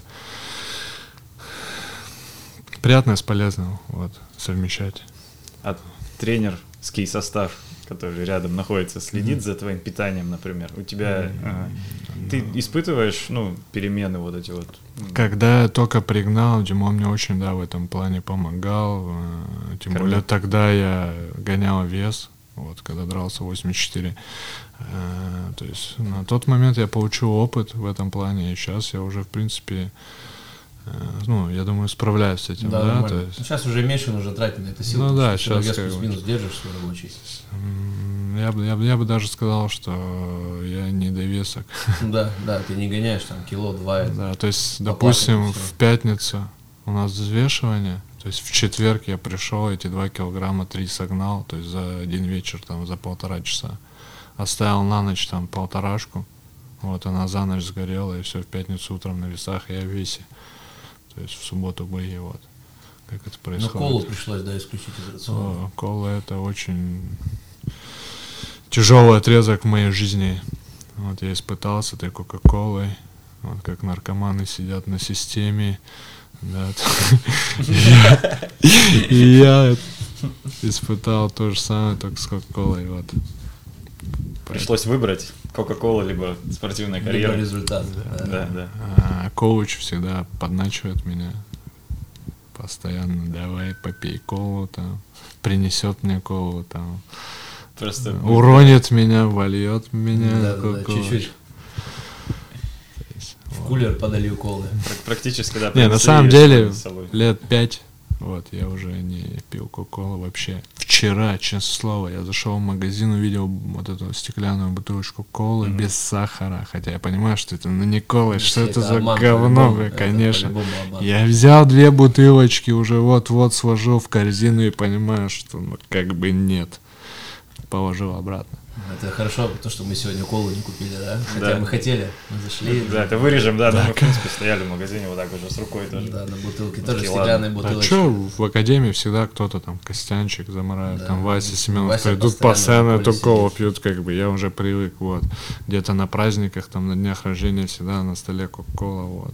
приятное с полезным вот, совмещать. А тренерский состав который рядом находится, следит mm-hmm. за твоим питанием, например, у тебя mm-hmm. э, ты испытываешь, ну, перемены вот эти вот. Когда я только пригнал, Дима мне очень, да, в этом плане помогал. Э, тем Кормил. более тогда я гонял вес, вот, когда дрался 84. Э, то есть на тот момент я получил опыт в этом плане, и сейчас я уже, в принципе, Э, ну, я думаю, справляюсь с этим, да, да то есть... ну, сейчас уже меньше нужно тратить на это силы, ну, да, сейчас вес плюс-минус держишь свой рабочий. Я бы, я, бы, я бы даже сказал, что я не довесок. Да, да, ты не гоняешь там кило-два. Да, то есть, допустим, в пятницу у нас взвешивание, то есть в четверг я пришел, эти два килограмма три согнал, то есть за один вечер, там, за полтора часа. Оставил на ночь там полторашку, вот она за ночь сгорела, и все, в пятницу утром на весах я в весе. То есть в субботу бои, вот. Как это происходит. Но колу пришлось, да, исключить из рациона. Кола это очень тяжелый отрезок в моей жизни. Вот я испытал с этой Кока-Колой. Вот как наркоманы сидят на системе. Да, и я испытал то же самое, только с Кока-Колой. Вот. Пришлось выбрать Кока-Кола, либо спортивная карьера. Либо результат. Да, да. да. А, коуч всегда подначивает меня постоянно, давай попей колу, там, принесет мне колу, там, Просто уронит меня, вольет меня. Да, да, да, чуть-чуть. В кулер подолью колы. Практически, да. Не, на самом деле, лет пять вот, я уже не пил кока-колу вообще. Вчера, честное слово, я зашел в магазин, увидел вот эту стеклянную бутылочку колы mm-hmm. без сахара. Хотя я понимаю, что это ну не кола, что это, это за обман, говно, бомба, конечно. Я взял две бутылочки, уже вот-вот сложил в корзину и понимаю, что ну как бы нет. Положил обратно. Это хорошо, то, что мы сегодня колу не купили, да? Хотя да. мы хотели, мы зашли. Да, это вырежем, да, да. мы, в принципе, стояли в магазине вот так уже с рукой тоже. Да, на бутылке, тоже Окей, стеклянные бутылочки. А что, в академии всегда кто-то там, Костянчик замарает, да. там Вася Семенов Вася придут, постоянно эту колу пьют, как бы, я уже привык, вот. Где-то на праздниках, там, на днях рождения всегда на столе кока-кола, вот.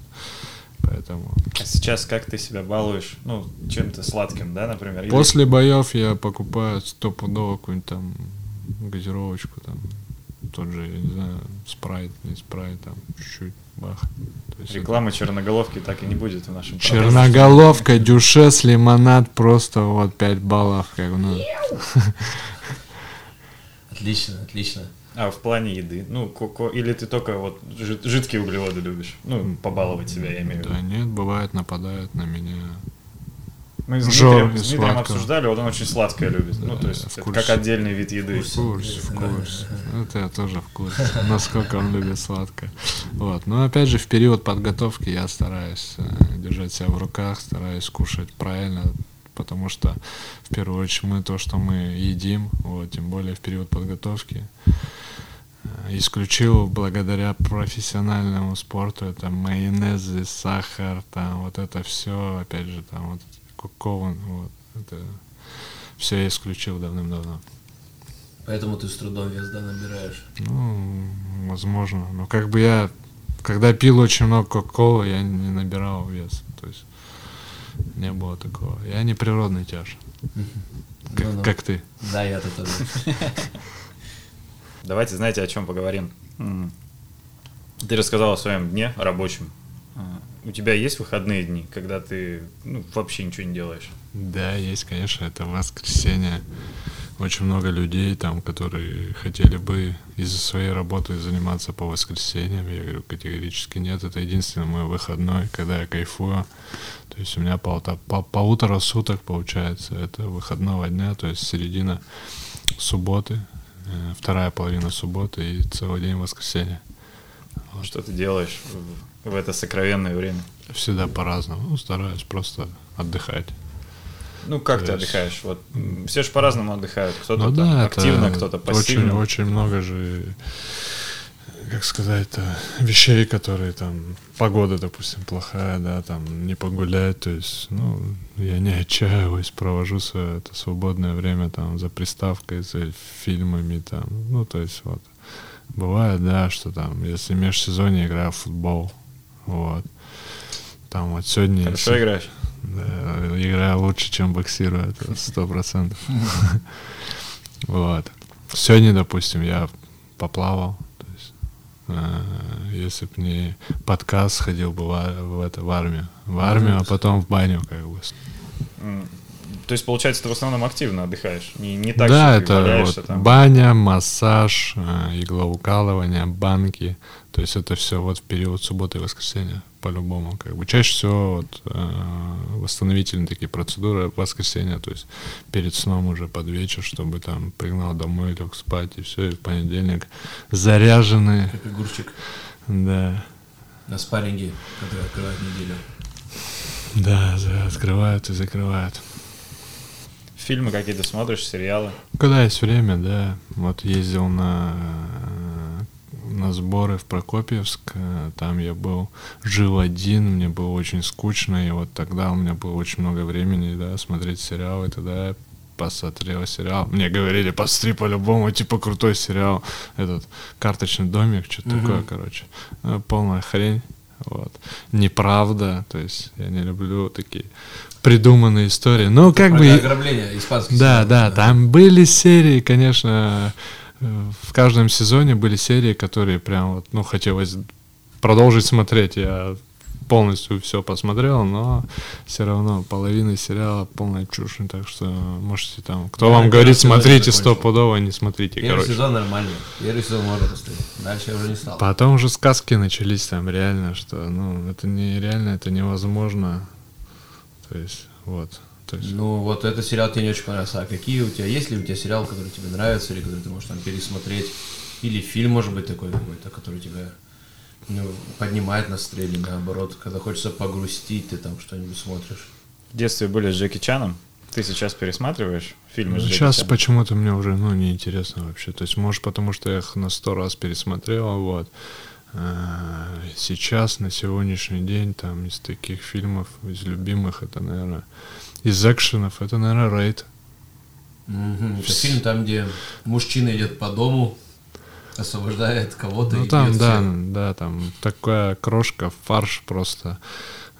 Поэтому. А сейчас как ты себя балуешь? Ну, чем-то сладким, да, например? После боев я покупаю стопудово какую-нибудь там газировочку, там, тот же, я не знаю, спрайт, не спрайт, там, чуть-чуть, бах. Реклама это... черноголовки так и не будет в нашем Черноголовка, дюшес, лимонад, просто вот 5 баллов, как ну. Отлично, отлично. А в плане еды? Ну, коко, или ты только вот жидкие углеводы любишь? Ну, побаловать себя, я имею в виду. Да нет, бывает, нападают на меня мы с Дмитрием, с Дмитрием обсуждали, вот он очень сладкое любит. Да, ну, то есть, это как отдельный вид еды. В курсе, в курсе. Это я тоже в курсе, насколько он любит сладкое. Вот. Но опять же, в период подготовки я стараюсь э, держать себя в руках, стараюсь кушать правильно, потому что в первую очередь мы то, что мы едим, вот, тем более в период подготовки, э, исключил благодаря профессиональному спорту это майонезы, сахар, там вот это все, опять же, там вот Кокован, вот, это все я исключил давным-давно. Поэтому ты с трудом вес, да, набираешь? Ну, возможно. Но как бы я, когда пил очень много кока-колы, я не набирал вес. То есть не было такого. Я не природный тяж. Как, ну, ну. как ты. Да, я тут тоже. Давайте, знаете, о чем поговорим. Ты рассказал о своем дне рабочем у тебя есть выходные дни, когда ты ну, вообще ничего не делаешь? Да, есть, конечно, это воскресенье. Очень много людей там, которые хотели бы из-за своей работы заниматься по воскресеньям. Я говорю, категорически нет. Это единственный мой выходной, когда я кайфую. То есть у меня полта, по, полутора суток получается. Это выходного дня, то есть середина субботы, э, вторая половина субботы и целый день воскресенья. Что ты делаешь в это сокровенное время? Всегда по-разному. Ну, стараюсь просто отдыхать. Ну, как То ты есть... отдыхаешь? Вот все же по-разному отдыхают. Кто-то ну, да, активно, кто-то пассивно. Очень, очень много же как сказать-то, вещей, которые там, погода, допустим, плохая, да, там, не погулять, то есть, ну, я не отчаиваюсь, провожу свое это свободное время там за приставкой, за фильмами там, ну, то есть, вот. Бывает, да, что там, если межсезонье играю в футбол, вот. Там вот сегодня... Хорошо играешь? Да, играю лучше, чем боксирую, это сто процентов. Вот. Сегодня, допустим, я поплавал, то есть, э, если бы не подкаст, сходил бы в, в, это, в армию. В армию, а потом в баню, как бы. То есть, получается, ты в основном активно отдыхаешь? Не, не так, да, что это вот там? баня, массаж, э, иглоукалывание, банки. То есть это все вот в период субботы и воскресенья, по-любому. Как бы чаще всего вот, э, восстановительные такие процедуры в воскресенье, то есть перед сном уже под вечер, чтобы там пригнал домой, лег спать, и все, и в понедельник заряженный, Как огурчик да. на спарринге, который открывает неделю. Да, за- открывают и закрывают. Фильмы какие-то смотришь, сериалы? Когда есть время, да. Вот ездил на, э, на сборы в Прокопьевск, э, там я был жил один, мне было очень скучно, и вот тогда у меня было очень много времени, да, смотреть сериалы, тогда я посмотрел сериал. Мне говорили, посмотри по-любому, типа крутой сериал, этот карточный домик, что-то Мгм. такое, короче. Э, Полная хрень. Вот. Неправда, то есть я не люблю такие придуманные истории. Ну, как Про бы... ограбление испанский да, сериал, да, там были серии, конечно, в каждом сезоне были серии, которые прям вот, ну, хотелось продолжить смотреть. Я полностью все посмотрел, но все равно половина сериала полная чушь, так что можете там, кто Я вам говорит, смотрите стопудово, не смотрите, Первый короче. сезон нормальный. Первый сезон можно посмотреть. Дальше я уже не стал. Потом уже сказки начались там реально, что, ну, это нереально, это невозможно. То есть, вот. То есть, Ну, вот этот сериал тебе не очень понравился. А какие у тебя, есть ли у тебя сериал, который тебе нравится, или который ты можешь там пересмотреть? Или фильм, может быть, такой какой-то, который тебя ну, поднимает настроение, наоборот, когда хочется погрустить, ты там что-нибудь смотришь. В детстве были с Джеки Чаном. Ты сейчас пересматриваешь фильмы Джеки Сейчас почему-то мне уже, ну, неинтересно вообще. То есть, может, потому что я их на сто раз пересмотрел, вот. А, Сейчас, на сегодняшний день, там, из таких фильмов, из любимых, это, наверное, из экшенов, это, наверное, Рейд. Мгм. Это фильм там, где мужчина идет по дому, освобождает кого-то Ну, и там, да, всех. да, там такая крошка, фарш просто.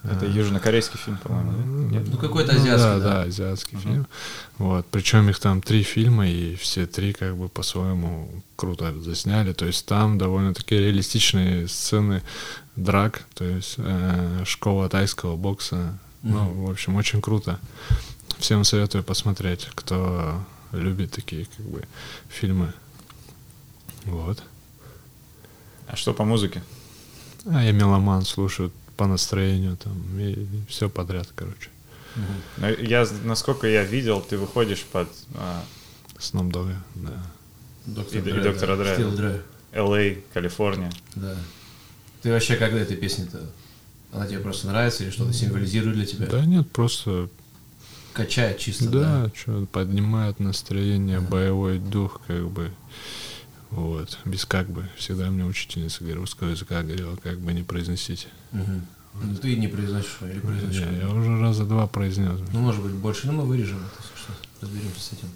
Это южнокорейский фильм, по-моему, да? Нет? Ну, какой-то Ну азиатский, да, да. да, азиатский фильм. Вот. Причем их там три фильма, и все три как бы по-своему круто засняли. То есть там довольно-таки реалистичные сцены драк, то есть э, школа тайского бокса. Ну, в общем, очень круто. Всем советую посмотреть, кто любит такие как бы фильмы. Вот. А что по музыке? А я меломан, слушаю по настроению там и все подряд, короче. Ну, я, насколько я видел, ты выходишь под а, Dogg, да. Доктор И- и Дре, доктора да. Стил Дре, LA, Калифорния. да. Ты вообще до этой песни-то? Она тебе просто нравится или что-то символизирует для тебя? Да нет, просто Качает чисто, да? Да, что поднимает настроение, боевой дух, как бы. Вот, без как бы. Всегда мне учительница говорила, русского языка говорила, как бы не произносить. Мгм. Ну, ты не произносишь или произносишь? Я, я уже раза два произнес. Ну, может быть, больше, но мы вырежем это, если что, разберемся с этим.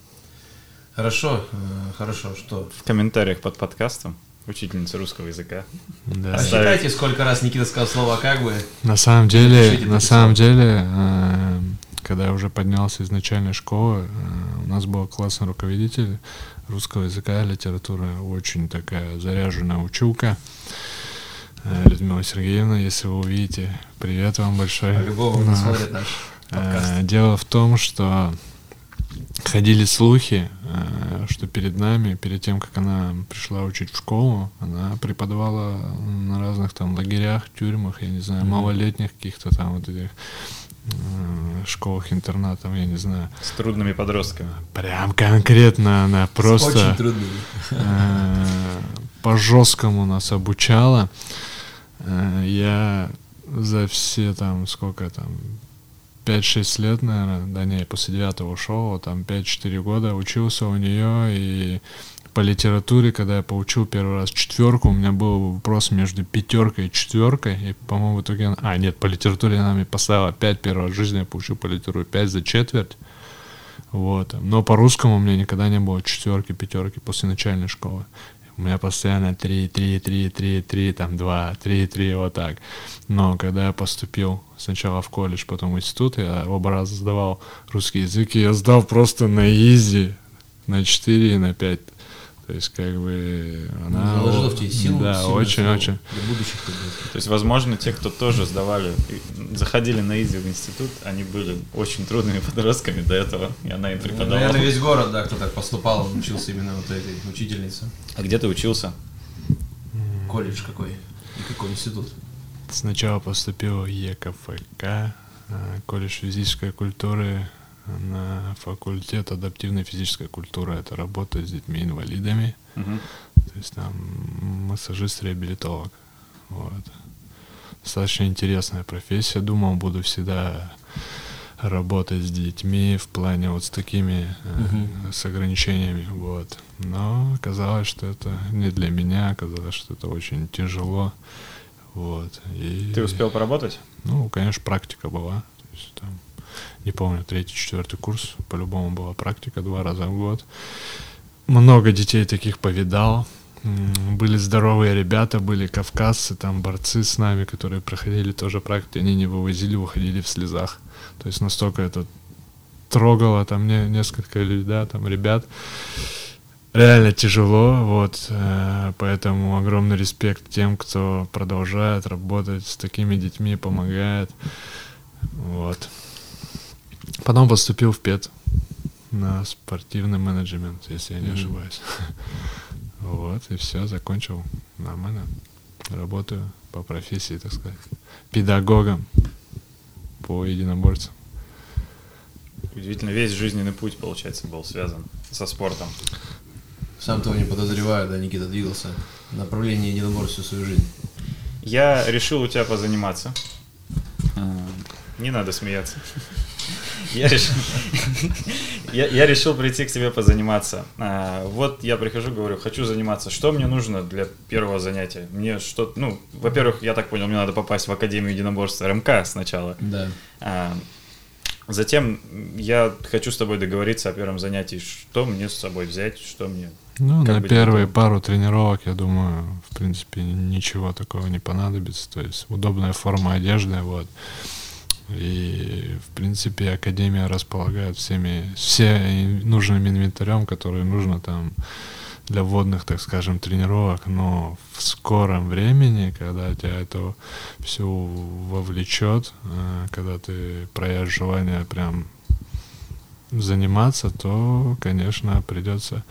Хорошо, э, хорошо, что? В комментариях под подкастом учительница русского языка. Да. Рассчитайте, сколько раз Никита сказал слово «как бы». На самом деле, Пишите, на самом деле, э, когда я уже поднялся из начальной школы, э, у нас был классный руководитель русского языка и литературы, очень такая заряженная училка. Э, Людмила Сергеевна, если вы увидите, привет вам большой. По-любому смотрят наш подкаст. Дело в том, что ходили слухи, э, что перед нами, перед тем, как она пришла учить в школу, она преподавала на разных там лагерях, тюрьмах, я не знаю, Мгм. малолетних каких-то там вот этих э, школах, интернатах, я не знаю. С трудными подростками. Прям конкретно она просто Очень э, по жесткому нас обучала. Я за все там, сколько там, 5-6 лет, наверное, да не, после девятого ушел, там 5-4 года учился у нее, и по литературе, когда я получил первый раз четверку, у меня был вопрос между пятеркой и четверкой, и, по-моему, в итоге... А, нет, по литературе она мне поставила 5 первый раз в жизни, я получил по литературе 5 за четверть. Вот. Но по русскому у меня никогда не было четверки, пятерки после начальной школы. У меня постоянно 3, 3, 3, 3, 3, там 2, 3, 3, вот так. Но когда я поступил сначала в колледж, потом в институт, я оба раза сдавал русский язык, и я сдал просто на изи, на 4 и на 5. То есть, как бы, она... Заложила в тебе силу. Да, очень-очень. Для будущих. То есть, возможно, те, кто тоже сдавали, заходили на ИЗИ в институт, они были очень трудными подростками до этого, и она им Ну, преподавала. Наверное, весь город, да, кто так поступал, учился именно вот этой учительнице. А где ты учился? Колледж какой? И какой институт? Сначала поступил в ЕКФК, э, колледж физической культуры, на факультет адаптивной физической культуры. Это работа с детьми-инвалидами. Мгм. То есть там массажист-реабилитолог. Вот. Достаточно интересная профессия. Думал, буду всегда работать с детьми в плане вот с такими э, Мгм. с ограничениями. Вот. Но оказалось, что это не для меня, оказалось, что это очень тяжело. Вот. И, Ты успел поработать? Ну, конечно, практика была. То есть, там, не помню, третий, четвертый курс, по-любому была практика два раза в год. Много детей таких повидал. Были здоровые ребята, были кавказцы, там борцы с нами, которые проходили тоже практики, они не вывозили, выходили в слезах. То есть настолько это трогало там не, несколько лю- да, там ребят. Реально тяжело, вот, э, поэтому огромный респект тем, кто продолжает работать с такими детьми, помогает, вот. Потом поступил в ПЕД на спортивный менеджмент, если я не Мгм. ошибаюсь. Вот, и все, закончил нормально. Работаю по профессии, так сказать, педагогом по единоборцам. Удивительно, весь жизненный путь, получается, был связан со спортом. Сам того не подозреваю, да, Никита двигался в направлении единоборства всю свою жизнь. Я решил у тебя позаниматься. А, Не надо смеяться. Я решил, я, я решил прийти к тебе позаниматься. А, вот я прихожу, говорю, хочу заниматься. Что мне нужно для первого занятия? Мне что, ну, во-первых, я так понял, мне надо попасть в Академию единоборства РМК сначала. Да. А, затем я хочу с тобой договориться о первом занятии. Что мне с собой взять, что мне... Ну, Как на первые готовым? пару тренировок, я думаю, в принципе, ничего такого не понадобится. То есть удобная форма одежды, вот. И, в принципе, Академия располагает всеми, все нужным инвентарем, который нужно там для вводных, так скажем, тренировок, но в скором времени, когда тебя это все вовлечет, э, когда ты проявишь желание прям заниматься, то, конечно, придется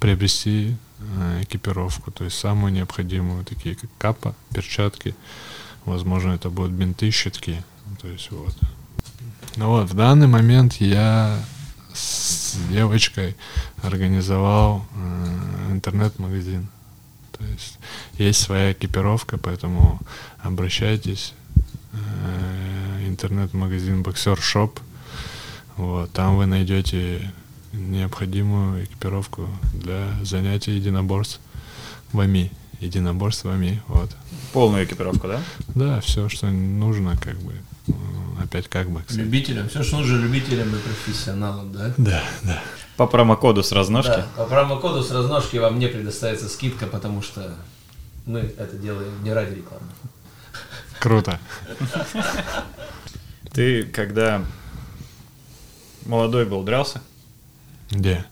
приобрести э, экипировку, то есть самую необходимую, такие как капа, перчатки, возможно, это будут бинты, щитки, то есть вот. Ну вот, в данный момент я с девочкой организовал э, интернет-магазин. То есть есть своя экипировка, поэтому обращайтесь. Э, интернет-магазин Boxer Shop. Вот, там вы найдете необходимую экипировку для занятий единоборств вами. Единоборств вами, вот. Полную экипировку, да? Да, все, что нужно, как бы. Опять как бы, кстати. Любителям. Все, что нужно любителям и профессионалам, да? Да, да. По промокоду с разножки. Да, по промокоду с разножки вам не предоставится скидка, потому что мы это делаем не ради рекламы. Круто. Ты, когда молодой был, дрался? Где?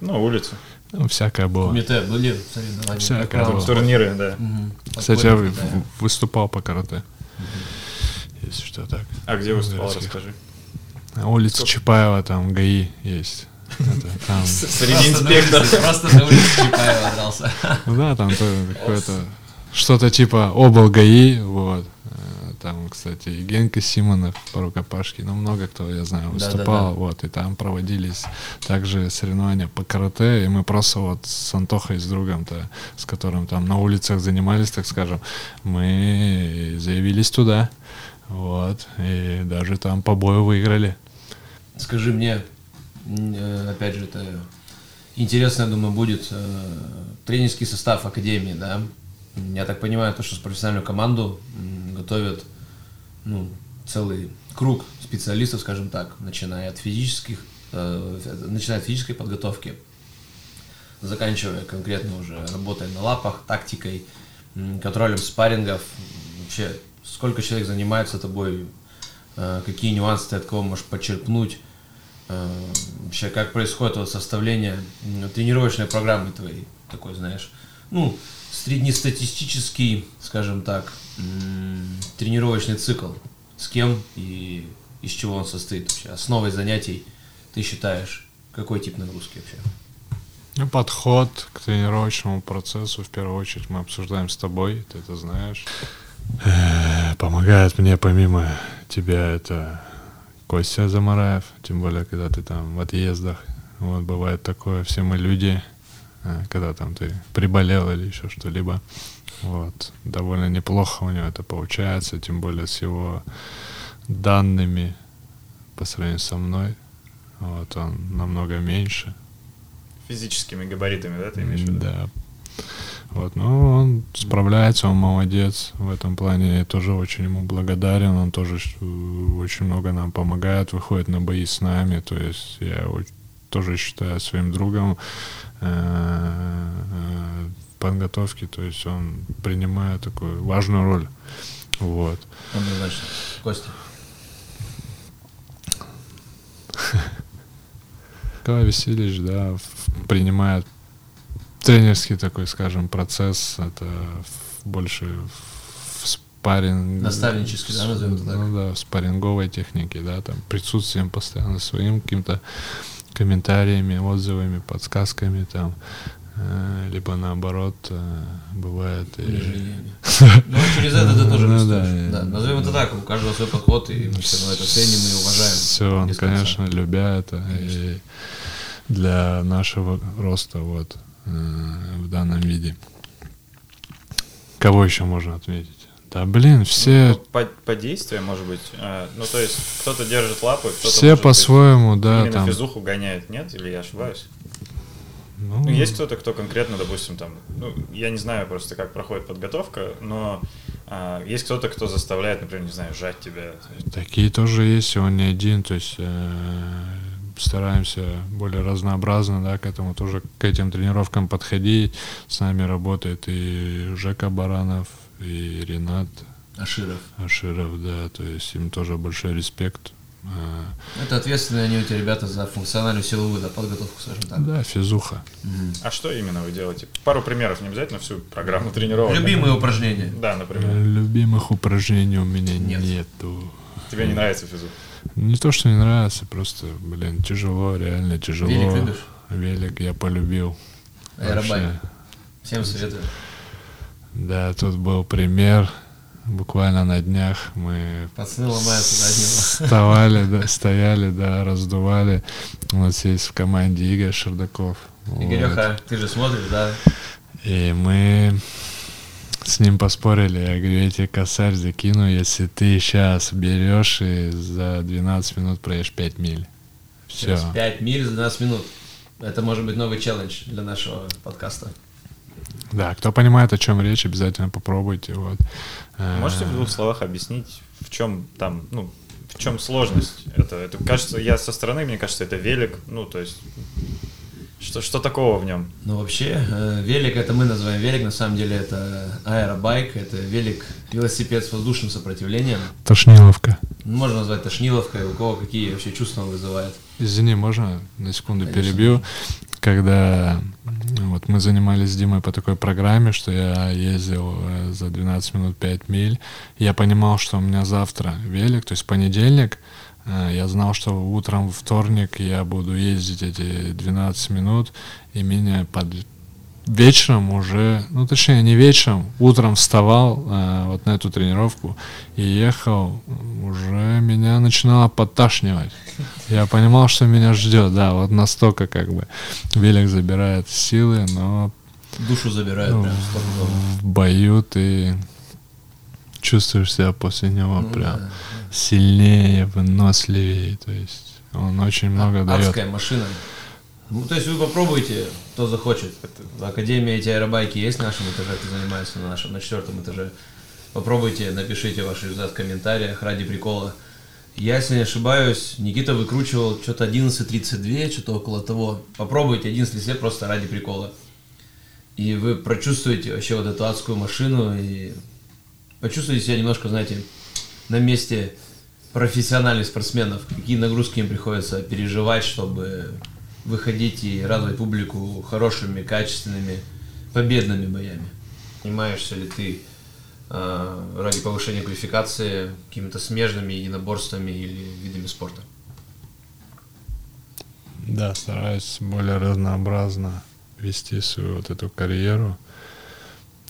Ну, улицу. Ну, всякое было. Комитет были соревнования. Всякое было. Турниры, да. Мгм. Кстати, я выступал по карате. Если что так. А где выступал, расскажи. На улице Чапаева там ГАИ есть. Среди инспекторов. Просто на улице Чапаева дрался. ну да, там то- какое-то что-то типа обл ГАИ, вот. Э, Там, кстати, и Генка Симонов по рукопашке, ну много кто, я знаю, выступал, вот, и там проводились также соревнования по карате, и мы просто вот с Антохой, с другом-то, с которым там на улицах занимались, так скажем, мы заявились туда, вот, и даже там по бою выиграли. Скажи мне, э, опять же, это интересно, я думаю, будет э, тренерский состав Академии, да. Я так понимаю, то, что с профессиональную команду готовят ну, целый круг специалистов, скажем так, начиная от физических, э, начиная от физической подготовки, заканчивая конкретно уже работой на лапах, тактикой, контролем спаррингов. Вообще, сколько человек занимается тобой, э, какие нюансы ты от кого можешь почерпнуть, э, вообще, как происходит вот составление тренировочной программы твоей, такой, знаешь, ну, среднестатистический, скажем так, тренировочный цикл, с кем и из чего он состоит вообще, основой занятий ты считаешь, какой тип нагрузки вообще? Ну, подход к тренировочному процессу. В первую очередь мы обсуждаем с тобой, ты это знаешь. Э, Помогает мне помимо тебя это Костя Замараев, тем более, когда ты там в отъездах. Вот бывает такое, все мы люди, э, когда там ты приболел или еще что-либо. Вот. Довольно неплохо у него это получается, тем более с его данными по сравнению со мной. Вот он намного меньше. Физическими габаритами, да, ты имеешь в виду? Да. Вот, ну, он справляется, он молодец. В этом плане я тоже очень ему благодарен. Он тоже э, очень много нам помогает, выходит на бои с нами. То есть я его тоже считаю своим другом э, э, в подготовке. То есть он принимает такую важную роль. Вот. Однозначно. Костя. Николай Васильевич, да, принимает тренерский такой, скажем, процесс. Это больше в спарринг... Наставнический, да, назовем это так? Ну да, в спарринговой технике, да, там присутствием постоянно своим каким-то комментариями, отзывами, подсказками там, э, либо наоборот, э, бывает и... Ну, через это ты тоже Ну, да, Да, назовем это так, у каждого свой подход, и мы все равно это ценим и уважаем. Все, он, конечно, любя это. И для нашего роста вот в данном виде. Кого еще можно отметить? Да блин, все, Ну, По, по действиям, может быть. э, ну, то есть, кто-то держит лапы, кто-то все по-своему, да, именно там. физуху гоняет, нет? Или я ошибаюсь? Ну, Ну, есть кто-то, кто конкретно, допустим, там, ну, я не знаю просто, как проходит подготовка, но а, есть кто-то, кто заставляет, например, не знаю, сжать тебя. Такие тоже есть, он не один, то есть э, стараемся более разнообразно, да, к этому тоже, к этим тренировкам подходить. С нами работает и Жека Баранов, и Ренат Аширов. Аширов, да, то есть им тоже большой респект. Э, Это ответственные они у тебя ребята за функциональную силовую да, подготовку, скажем так. Да, физуха. Мгм. А что именно вы делаете? Пару примеров, не обязательно всю программу тренировок. Любимые упражнения. Да, например. Любимых упражнений у меня Нет. нету. Тебе не нравится физух? Не то, что не нравится, просто, блин, тяжело, реально тяжело. Велик любишь? Велик я полюбил. Аэробайк. Всем советую. Да, тут был пример. Буквально на днях мы Пацаны ломаются вставали, да, стояли, да, раздували. У нас есть в команде Игорь Шердаков. Вот. Игореха, ты же смотришь, да? И мы с ним поспорили. Я говорю, я тебе косарь закину, если ты сейчас берешь и за 12 минут проедешь 5 миль. Все. 5 миль за 12 минут. Это может быть новый челлендж для нашего подкаста. Да, кто понимает, о чем речь, обязательно попробуйте. Вот. Э, Можете в двух словах объяснить, в чем там, ну, в чем сложность? Это, это кажется, я со стороны, мне кажется, это велик, ну, то есть, что, что такого в нем? Ну, вообще, э, велик это мы называем велик, на самом деле это аэробайк, это велик, велосипед с воздушным сопротивлением. Тошниловка. Ну, Можно назвать тошниловкой, у кого какие вообще чувства он вызывает. Извини, можно на секунду Конечно. перебью? Когда м, вот мы занимались с Димой по такой программе, что я ездил э, за 12 минут 5 миль, я понимал, что у меня завтра велик, то есть понедельник, я знал, что утром во вторник я буду ездить эти 12 минут, и меня под вечером уже, ну точнее не вечером, утром вставал э, вот на эту тренировку и ехал, уже меня начинало подташнивать. Я понимал, что меня ждет, да, вот настолько как бы велик забирает силы, но Душу забирают ну, прям стопудово. в бою ты чувствуешь себя после него Ну прям да. сильнее, выносливее, то есть он очень много А- дает. Адская машина. Ну, то есть вы попробуйте, кто захочет. В Академии эти аэробайки есть на нашем этаже, кто занимается на нашем, на четвертом этаже. Попробуйте, напишите ваши результаты в комментариях ради прикола. Я, если не ошибаюсь, Никита выкручивал что-то 11.32, что-то около того. Попробуйте 11 лет просто ради прикола. И вы прочувствуете вообще вот эту адскую машину и почувствуете себя немножко, знаете, на месте профессиональных спортсменов, какие нагрузки им приходится переживать, чтобы выходить и радовать публику хорошими, качественными, победными боями. Занимаешься ли ты э, ради повышения квалификации какими-то смежными единоборствами или видами спорта? Да, стараюсь более разнообразно вести свою вот эту карьеру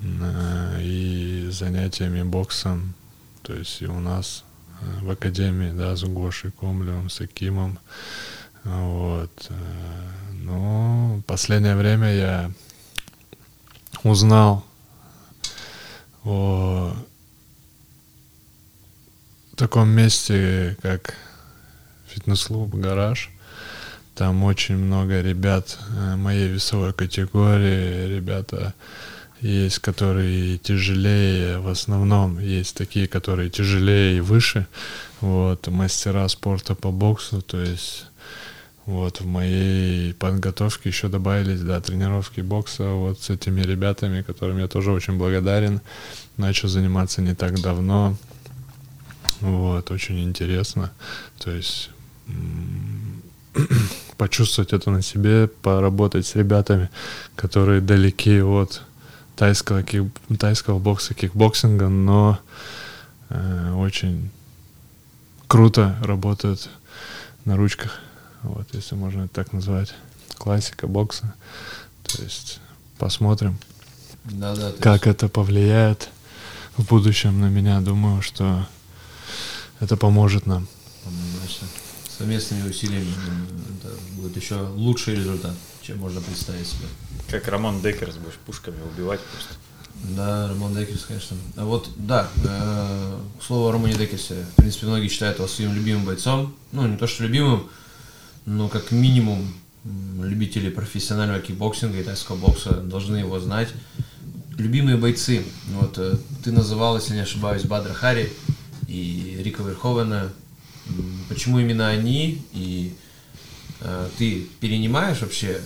и занятиями боксом. То есть и у нас э, в академии, да, с Гошей Комлевым, с Акимом. Вот. Э, но последнее время я узнал о таком месте, как фитнес-клуб «Гараж». Там очень много ребят э, моей весовой категории, ребята есть, которые тяжелее, в основном есть такие, которые тяжелее и выше, вот, мастера спорта по боксу, то есть вот в моей подготовке еще добавились, да, тренировки бокса вот с этими ребятами, которым я тоже очень благодарен. Начал заниматься не так давно. Вот, очень интересно. То есть почувствовать это на себе, поработать с ребятами, которые далеки от тайского, кик, тайского бокса, кикбоксинга, но э, очень круто работают на ручках, вот, если можно это так назвать. Классика бокса. То есть посмотрим, да, да, как есть... это повлияет в будущем на меня. Думаю, что это поможет нам. Однозначно совместными усилиями это будет еще лучший результат, чем можно представить себе. Как Рамон Деккерс будешь пушками убивать просто. Да, Рамон Деккерс, конечно. А вот, да, э, слово о Рамоне Деккерсе. В принципе, многие считают его своим любимым бойцом. Ну, не то, что любимым, но как минимум любители профессионального кикбоксинга и тайского бокса должны его знать. Любимые бойцы. Вот э, ты называл, если не ошибаюсь, Бадра Хари и Рика Верхувена почему именно они, и э, ты перенимаешь вообще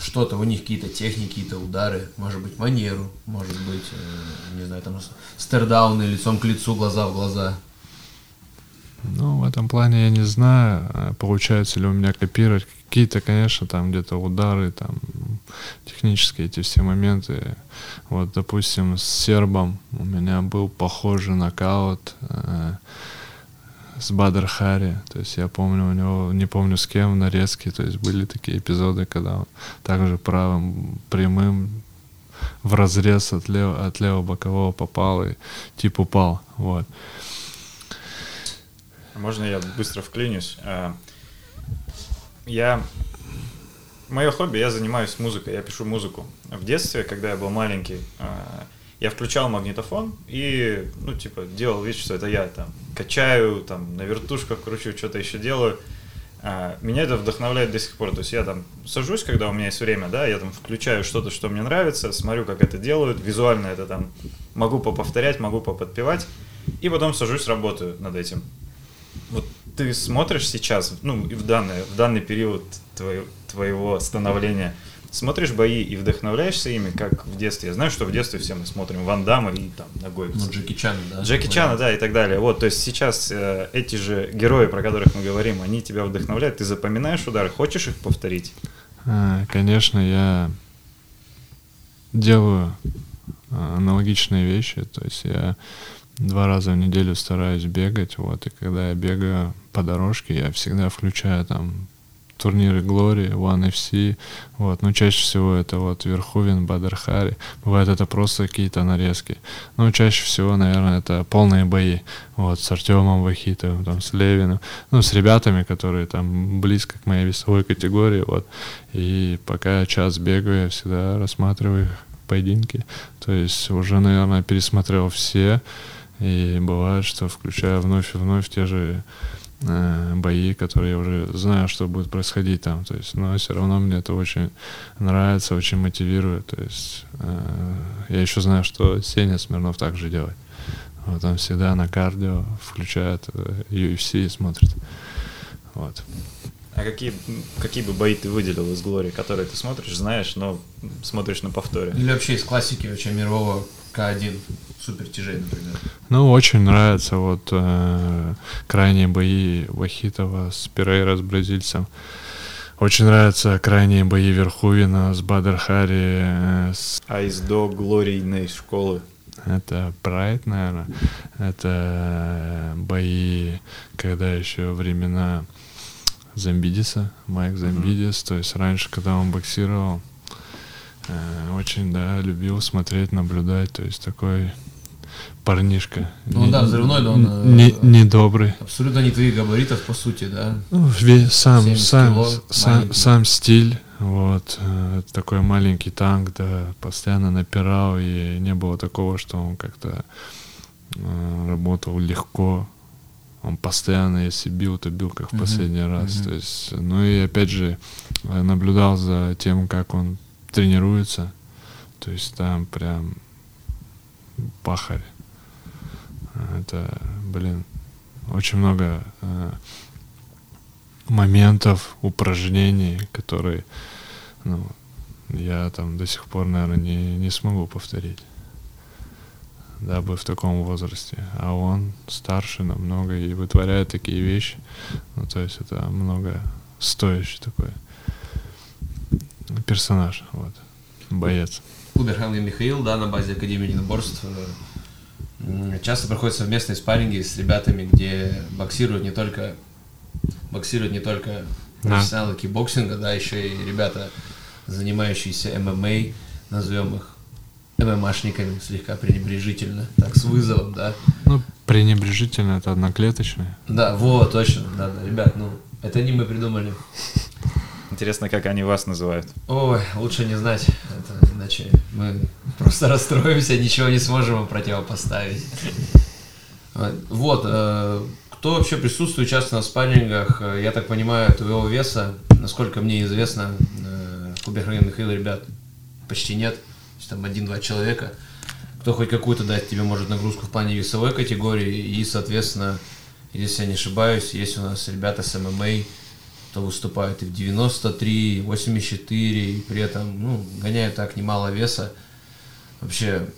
что-то, у них какие-то техники, какие-то удары, может быть, манеру, может быть, э, не знаю, там staredown ы лицом к лицу, глаза в глаза. Ну, в этом плане я не знаю, а получается ли у меня копировать. Какие-то, конечно, там где-то удары, там технические эти все моменты. Вот, допустим, с сербом у меня был похожий нокаут. Э, с Бадр Хари. То есть я помню у него, не помню с кем, нарезки. То есть были такие эпизоды, когда он также правым прямым в разрез от, лев, от левого бокового попал и тип упал. Вот. Можно я быстро вклинюсь? А, я... Мое хобби, я занимаюсь музыкой, я пишу музыку. В детстве, когда я был маленький, а, я включал магнитофон и, ну, типа, делал вид, что это я там качаю, там, на вертушках кручу, что-то еще делаю. А, меня это вдохновляет до сих пор. То есть я там сажусь, когда у меня есть время, да, я там включаю что-то, что мне нравится, смотрю, как это делают, визуально это там могу поповторять, могу поподпевать, и потом сажусь, работаю над этим. Вот ты смотришь сейчас, ну, и в данный, в данный период твоего, становления – смотришь бои и вдохновляешься ими, как в детстве. Я знаю, что в детстве все мы смотрим Ван Дамма и там ногой. Ну, Джеки Чан, да. Джеки Чана, да, и так далее. Вот, то есть сейчас э, эти же герои, про которых мы говорим, они тебя вдохновляют, ты запоминаешь удары, хочешь их повторить? А, конечно, я делаю а, аналогичные вещи, то есть я два раза в неделю стараюсь бегать, вот, и когда я бегаю по дорожке, я всегда включаю там турниры Glory, One FC, вот, но чаще всего это вот Верховен, Бадархари, бывает это просто какие-то нарезки, но чаще всего, наверное, это полные бои, вот, с Артемом Вахитовым, там, с Левиным, ну, с ребятами, которые там близко к моей весовой категории, вот, и пока я час бегаю, я всегда рассматриваю их поединки, то есть уже, наверное, пересмотрел все, и бывает, что включаю вновь и вновь те же бои, которые я уже знаю, что будет происходить там. То есть, но все равно мне это очень нравится, очень мотивирует. То есть э, я еще знаю, что Сеня Смирнов также делает. Вот он всегда на кардио включает э, UFC и смотрит. Вот. А какие, какие бы бои ты выделил из Глории, которые ты смотришь, знаешь, но смотришь на повторе? Или вообще из классики вообще мирового К1 супер тяжей, например? Ну, очень нравятся вот э, крайние бои Вахитова с Перейра, с бразильцем. Очень нравятся крайние бои Верхувина с Бадархари. Э, с... А из до Глорийной школы? Это Прайд, наверное. Это бои, когда еще времена Замбидиса, Майк Замбидис. Mm-hmm. То есть раньше, когда он боксировал, э, очень, да, любил смотреть, наблюдать. То есть такой парнишка. Ну не, да, взрывной, но он... Не, недобрый. Абсолютно не твоих габаритов, по сути, да? Ну, весь, сам, сам, кило, сам, сам стиль, вот, э, такой маленький танк, да, постоянно напирал, и не было такого, что он как-то э, работал легко, он постоянно, если бил, то бил как в последний uh-huh. раз. Uh-huh. То есть, ну и опять же, наблюдал за тем, как он тренируется. То есть там прям пахарь. Это, блин, очень много э, моментов, упражнений, которые ну, я там до сих пор, наверное, не, не смогу повторить дабы в таком возрасте. А он старше намного и вытворяет такие вещи. Ну, то есть это много стоящий такой персонаж, вот, боец. Куберханг Михаил, да, на базе Академии единоборств часто проходят совместные спарринги с ребятами, где боксируют не только боксируют не только профессионалы да. кикбоксинга, да, еще и ребята, занимающиеся ММА, назовем их ММАшниками слегка пренебрежительно, так, с вызовом, да. Ну, пренебрежительно это одноклеточное. Да, вот, точно, да, да, ребят, ну, это не мы придумали. Интересно, как они вас называют. Ой, лучше не знать, это, иначе мы просто расстроимся, ничего не сможем им противопоставить. Вот, э, кто вообще присутствует часто на спаррингах, э, я так понимаю, твоего веса, насколько мне известно, э, в клубе Михаил ребят почти нет там один-два человека, кто хоть какую-то дать тебе может нагрузку в плане весовой категории, и, соответственно, если я не ошибаюсь, есть у нас ребята с ММА, кто выступают и в 93, и 84, и при этом, ну, гоняют так немало веса. Вообще,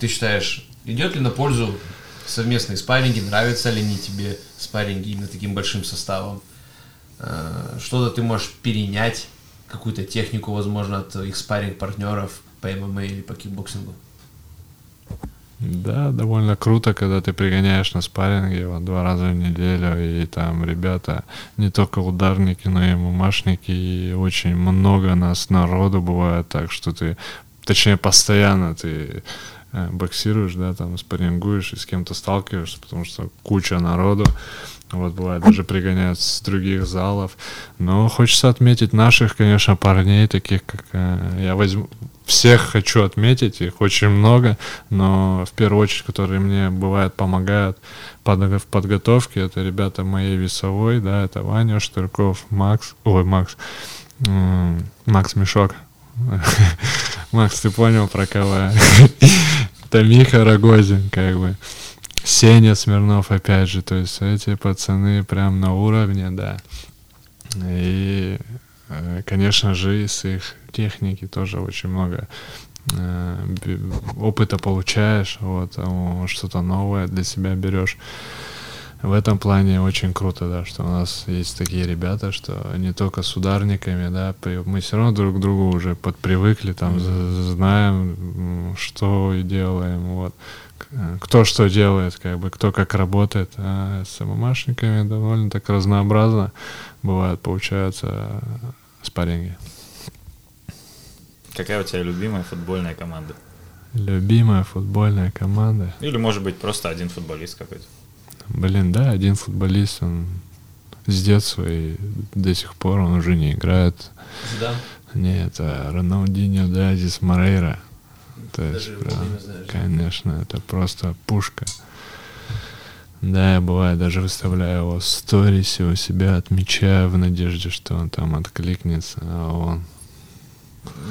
ты считаешь, идет ли на пользу совместные спарринги, нравятся ли они тебе спарринги именно таким большим составом? Э, что-то ты можешь перенять, какую-то технику, возможно, от их спарринг-партнеров, по ММА или по кикбоксингу. Да, довольно круто, когда ты пригоняешь на спарринге вот, два раза в неделю, и там ребята не только ударники, но и мамашники, и очень много нас народу бывает так, что ты, точнее, постоянно ты э, боксируешь, да, там спаррингуешь и с кем-то сталкиваешься, потому что куча народу, вот бывает, даже пригоняют с других залов. Но хочется отметить наших, конечно, парней, таких как э, я возьму. Всех хочу отметить, их очень много, но в первую очередь, которые мне бывает помогают в подготовке, это ребята моей весовой, да, это Ваня Штырков, Макс, ой, Макс, Макс Мешок. Макс, ты понял про кого? Это Миха Рогозин, как бы. Сеня Смирнов, опять же, то есть эти пацаны прям на уровне, да. И, конечно же, из их техники тоже очень много э, опыта получаешь, вот, что-то новое для себя берешь. В этом плане очень круто, да, что у нас есть такие ребята, что не только с ударниками, да, мы все равно друг к другу уже подпривыкли, там, знаем, что и делаем, вот. Э, кто что делает, как бы, кто как работает. А с ММАшниками довольно так разнообразно бывает, получается, спарринги. Какая у тебя любимая футбольная команда? Любимая футбольная команда? Или, может быть, просто один футболист какой-то? Блин, да, один футболист, он с детства и до сих пор он уже не играет. Да. Нет, это Роналдинho Дазис Морейра. То есть, прям, конечно, это просто пушка. Да, я бывает даже выставляю его в сторисе у себя, отмечаю в надежде, что он там откликнется, а он...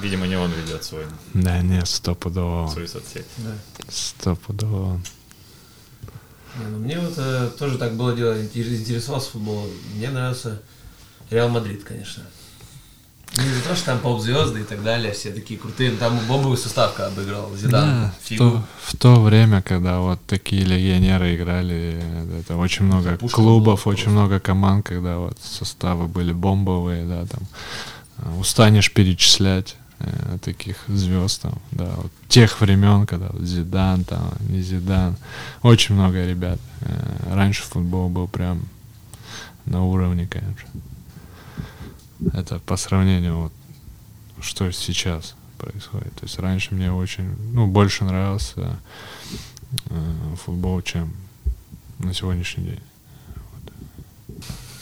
Видимо, не он ведет свой, Да нет, стопудово свою соцсеть. Да. Стопудово он. Не, ну мне вот э, тоже так было дело, интерес- интересовался футболом. Мне нравился Реал Мадрид, конечно. Не за то, что там поп-звезды и так далее, все такие крутые. но Там бомбовый состав когда обыграл, Зидан, Да, в то, в то время, когда вот такие легионеры играли, это очень много Пушка клубов, была очень просто. много команд, когда вот составы были бомбовые, да, там э, устанешь перечислять э, таких звезд там, да, вот тех времен, когда вот Зидан там, не Зидан, очень много ребят. Э, Раньше футбол был прям на уровне, конечно. Это по сравнению вот что сейчас происходит. То есть раньше мне очень, ну, больше нравился э, футбол, чем на сегодняшний день.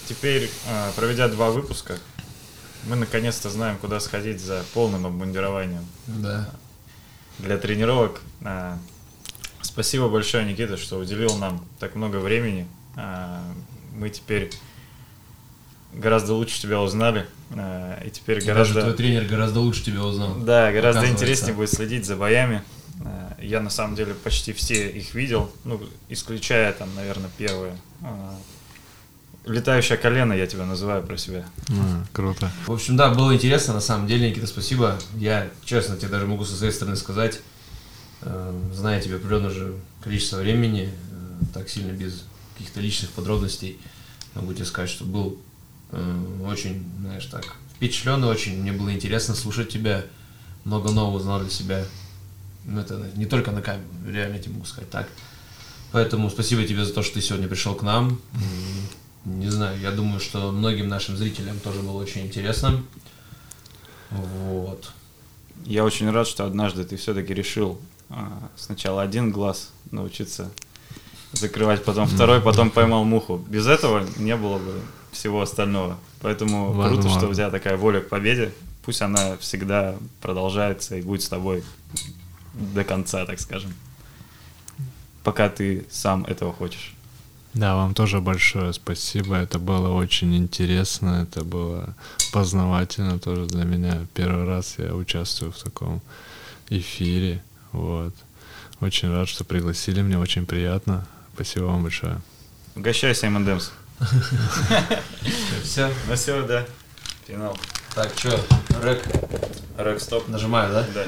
Теперь, э, проведя два выпуска, мы наконец-то знаем, куда сходить за полным обмундированием Да. для тренировок. А, Спасибо большое, Никита, что уделил нам так много времени. А, Мы теперь гораздо лучше тебя узнали. а, И теперь И Даже твой гораздо... тренер гораздо лучше тебя узнал. Да, гораздо интереснее будет следить за боями. А, Я на самом деле почти все их видел, ну, исключая там, наверное, первое. А, Летающее колено я тебя называю про себя. А, круто. В общем, да, было интересно, на самом деле, Никита, спасибо. Я, честно, тебе даже могу со своей стороны сказать, э, зная тебе определенное же количество времени, э, так сильно без каких-то личных подробностей, могу тебе сказать, что был э, очень, знаешь, так, впечатлен очень, мне было интересно слушать тебя, много нового узнал для себя. Ну, это не только на камеру, реально тебе могу сказать так. Поэтому спасибо тебе за то, что ты сегодня пришел к нам. Не знаю, я думаю, что многим нашим зрителям тоже было очень интересно. Вот. Я очень рад, что однажды ты все-таки решил а, сначала один глаз научиться закрывать, потом второй, потом поймал муху. Без этого не было бы всего остального. Поэтому круто, Возможно. что у тебя такая воля к победе. Пусть она всегда продолжается и будет с тобой до конца, так скажем. Пока ты сам этого хочешь. Да, вам тоже большое спасибо. Это было очень интересно, это было познавательно тоже для меня. Первый раз я участвую в таком эфире. Вот. Очень рад, что пригласили, мне очень приятно. Спасибо вам большое. Угощайся, M&M's. Все. Ну все, да. Финал. Так, что, рэк Рэк стоп. нажимаю, да? Да.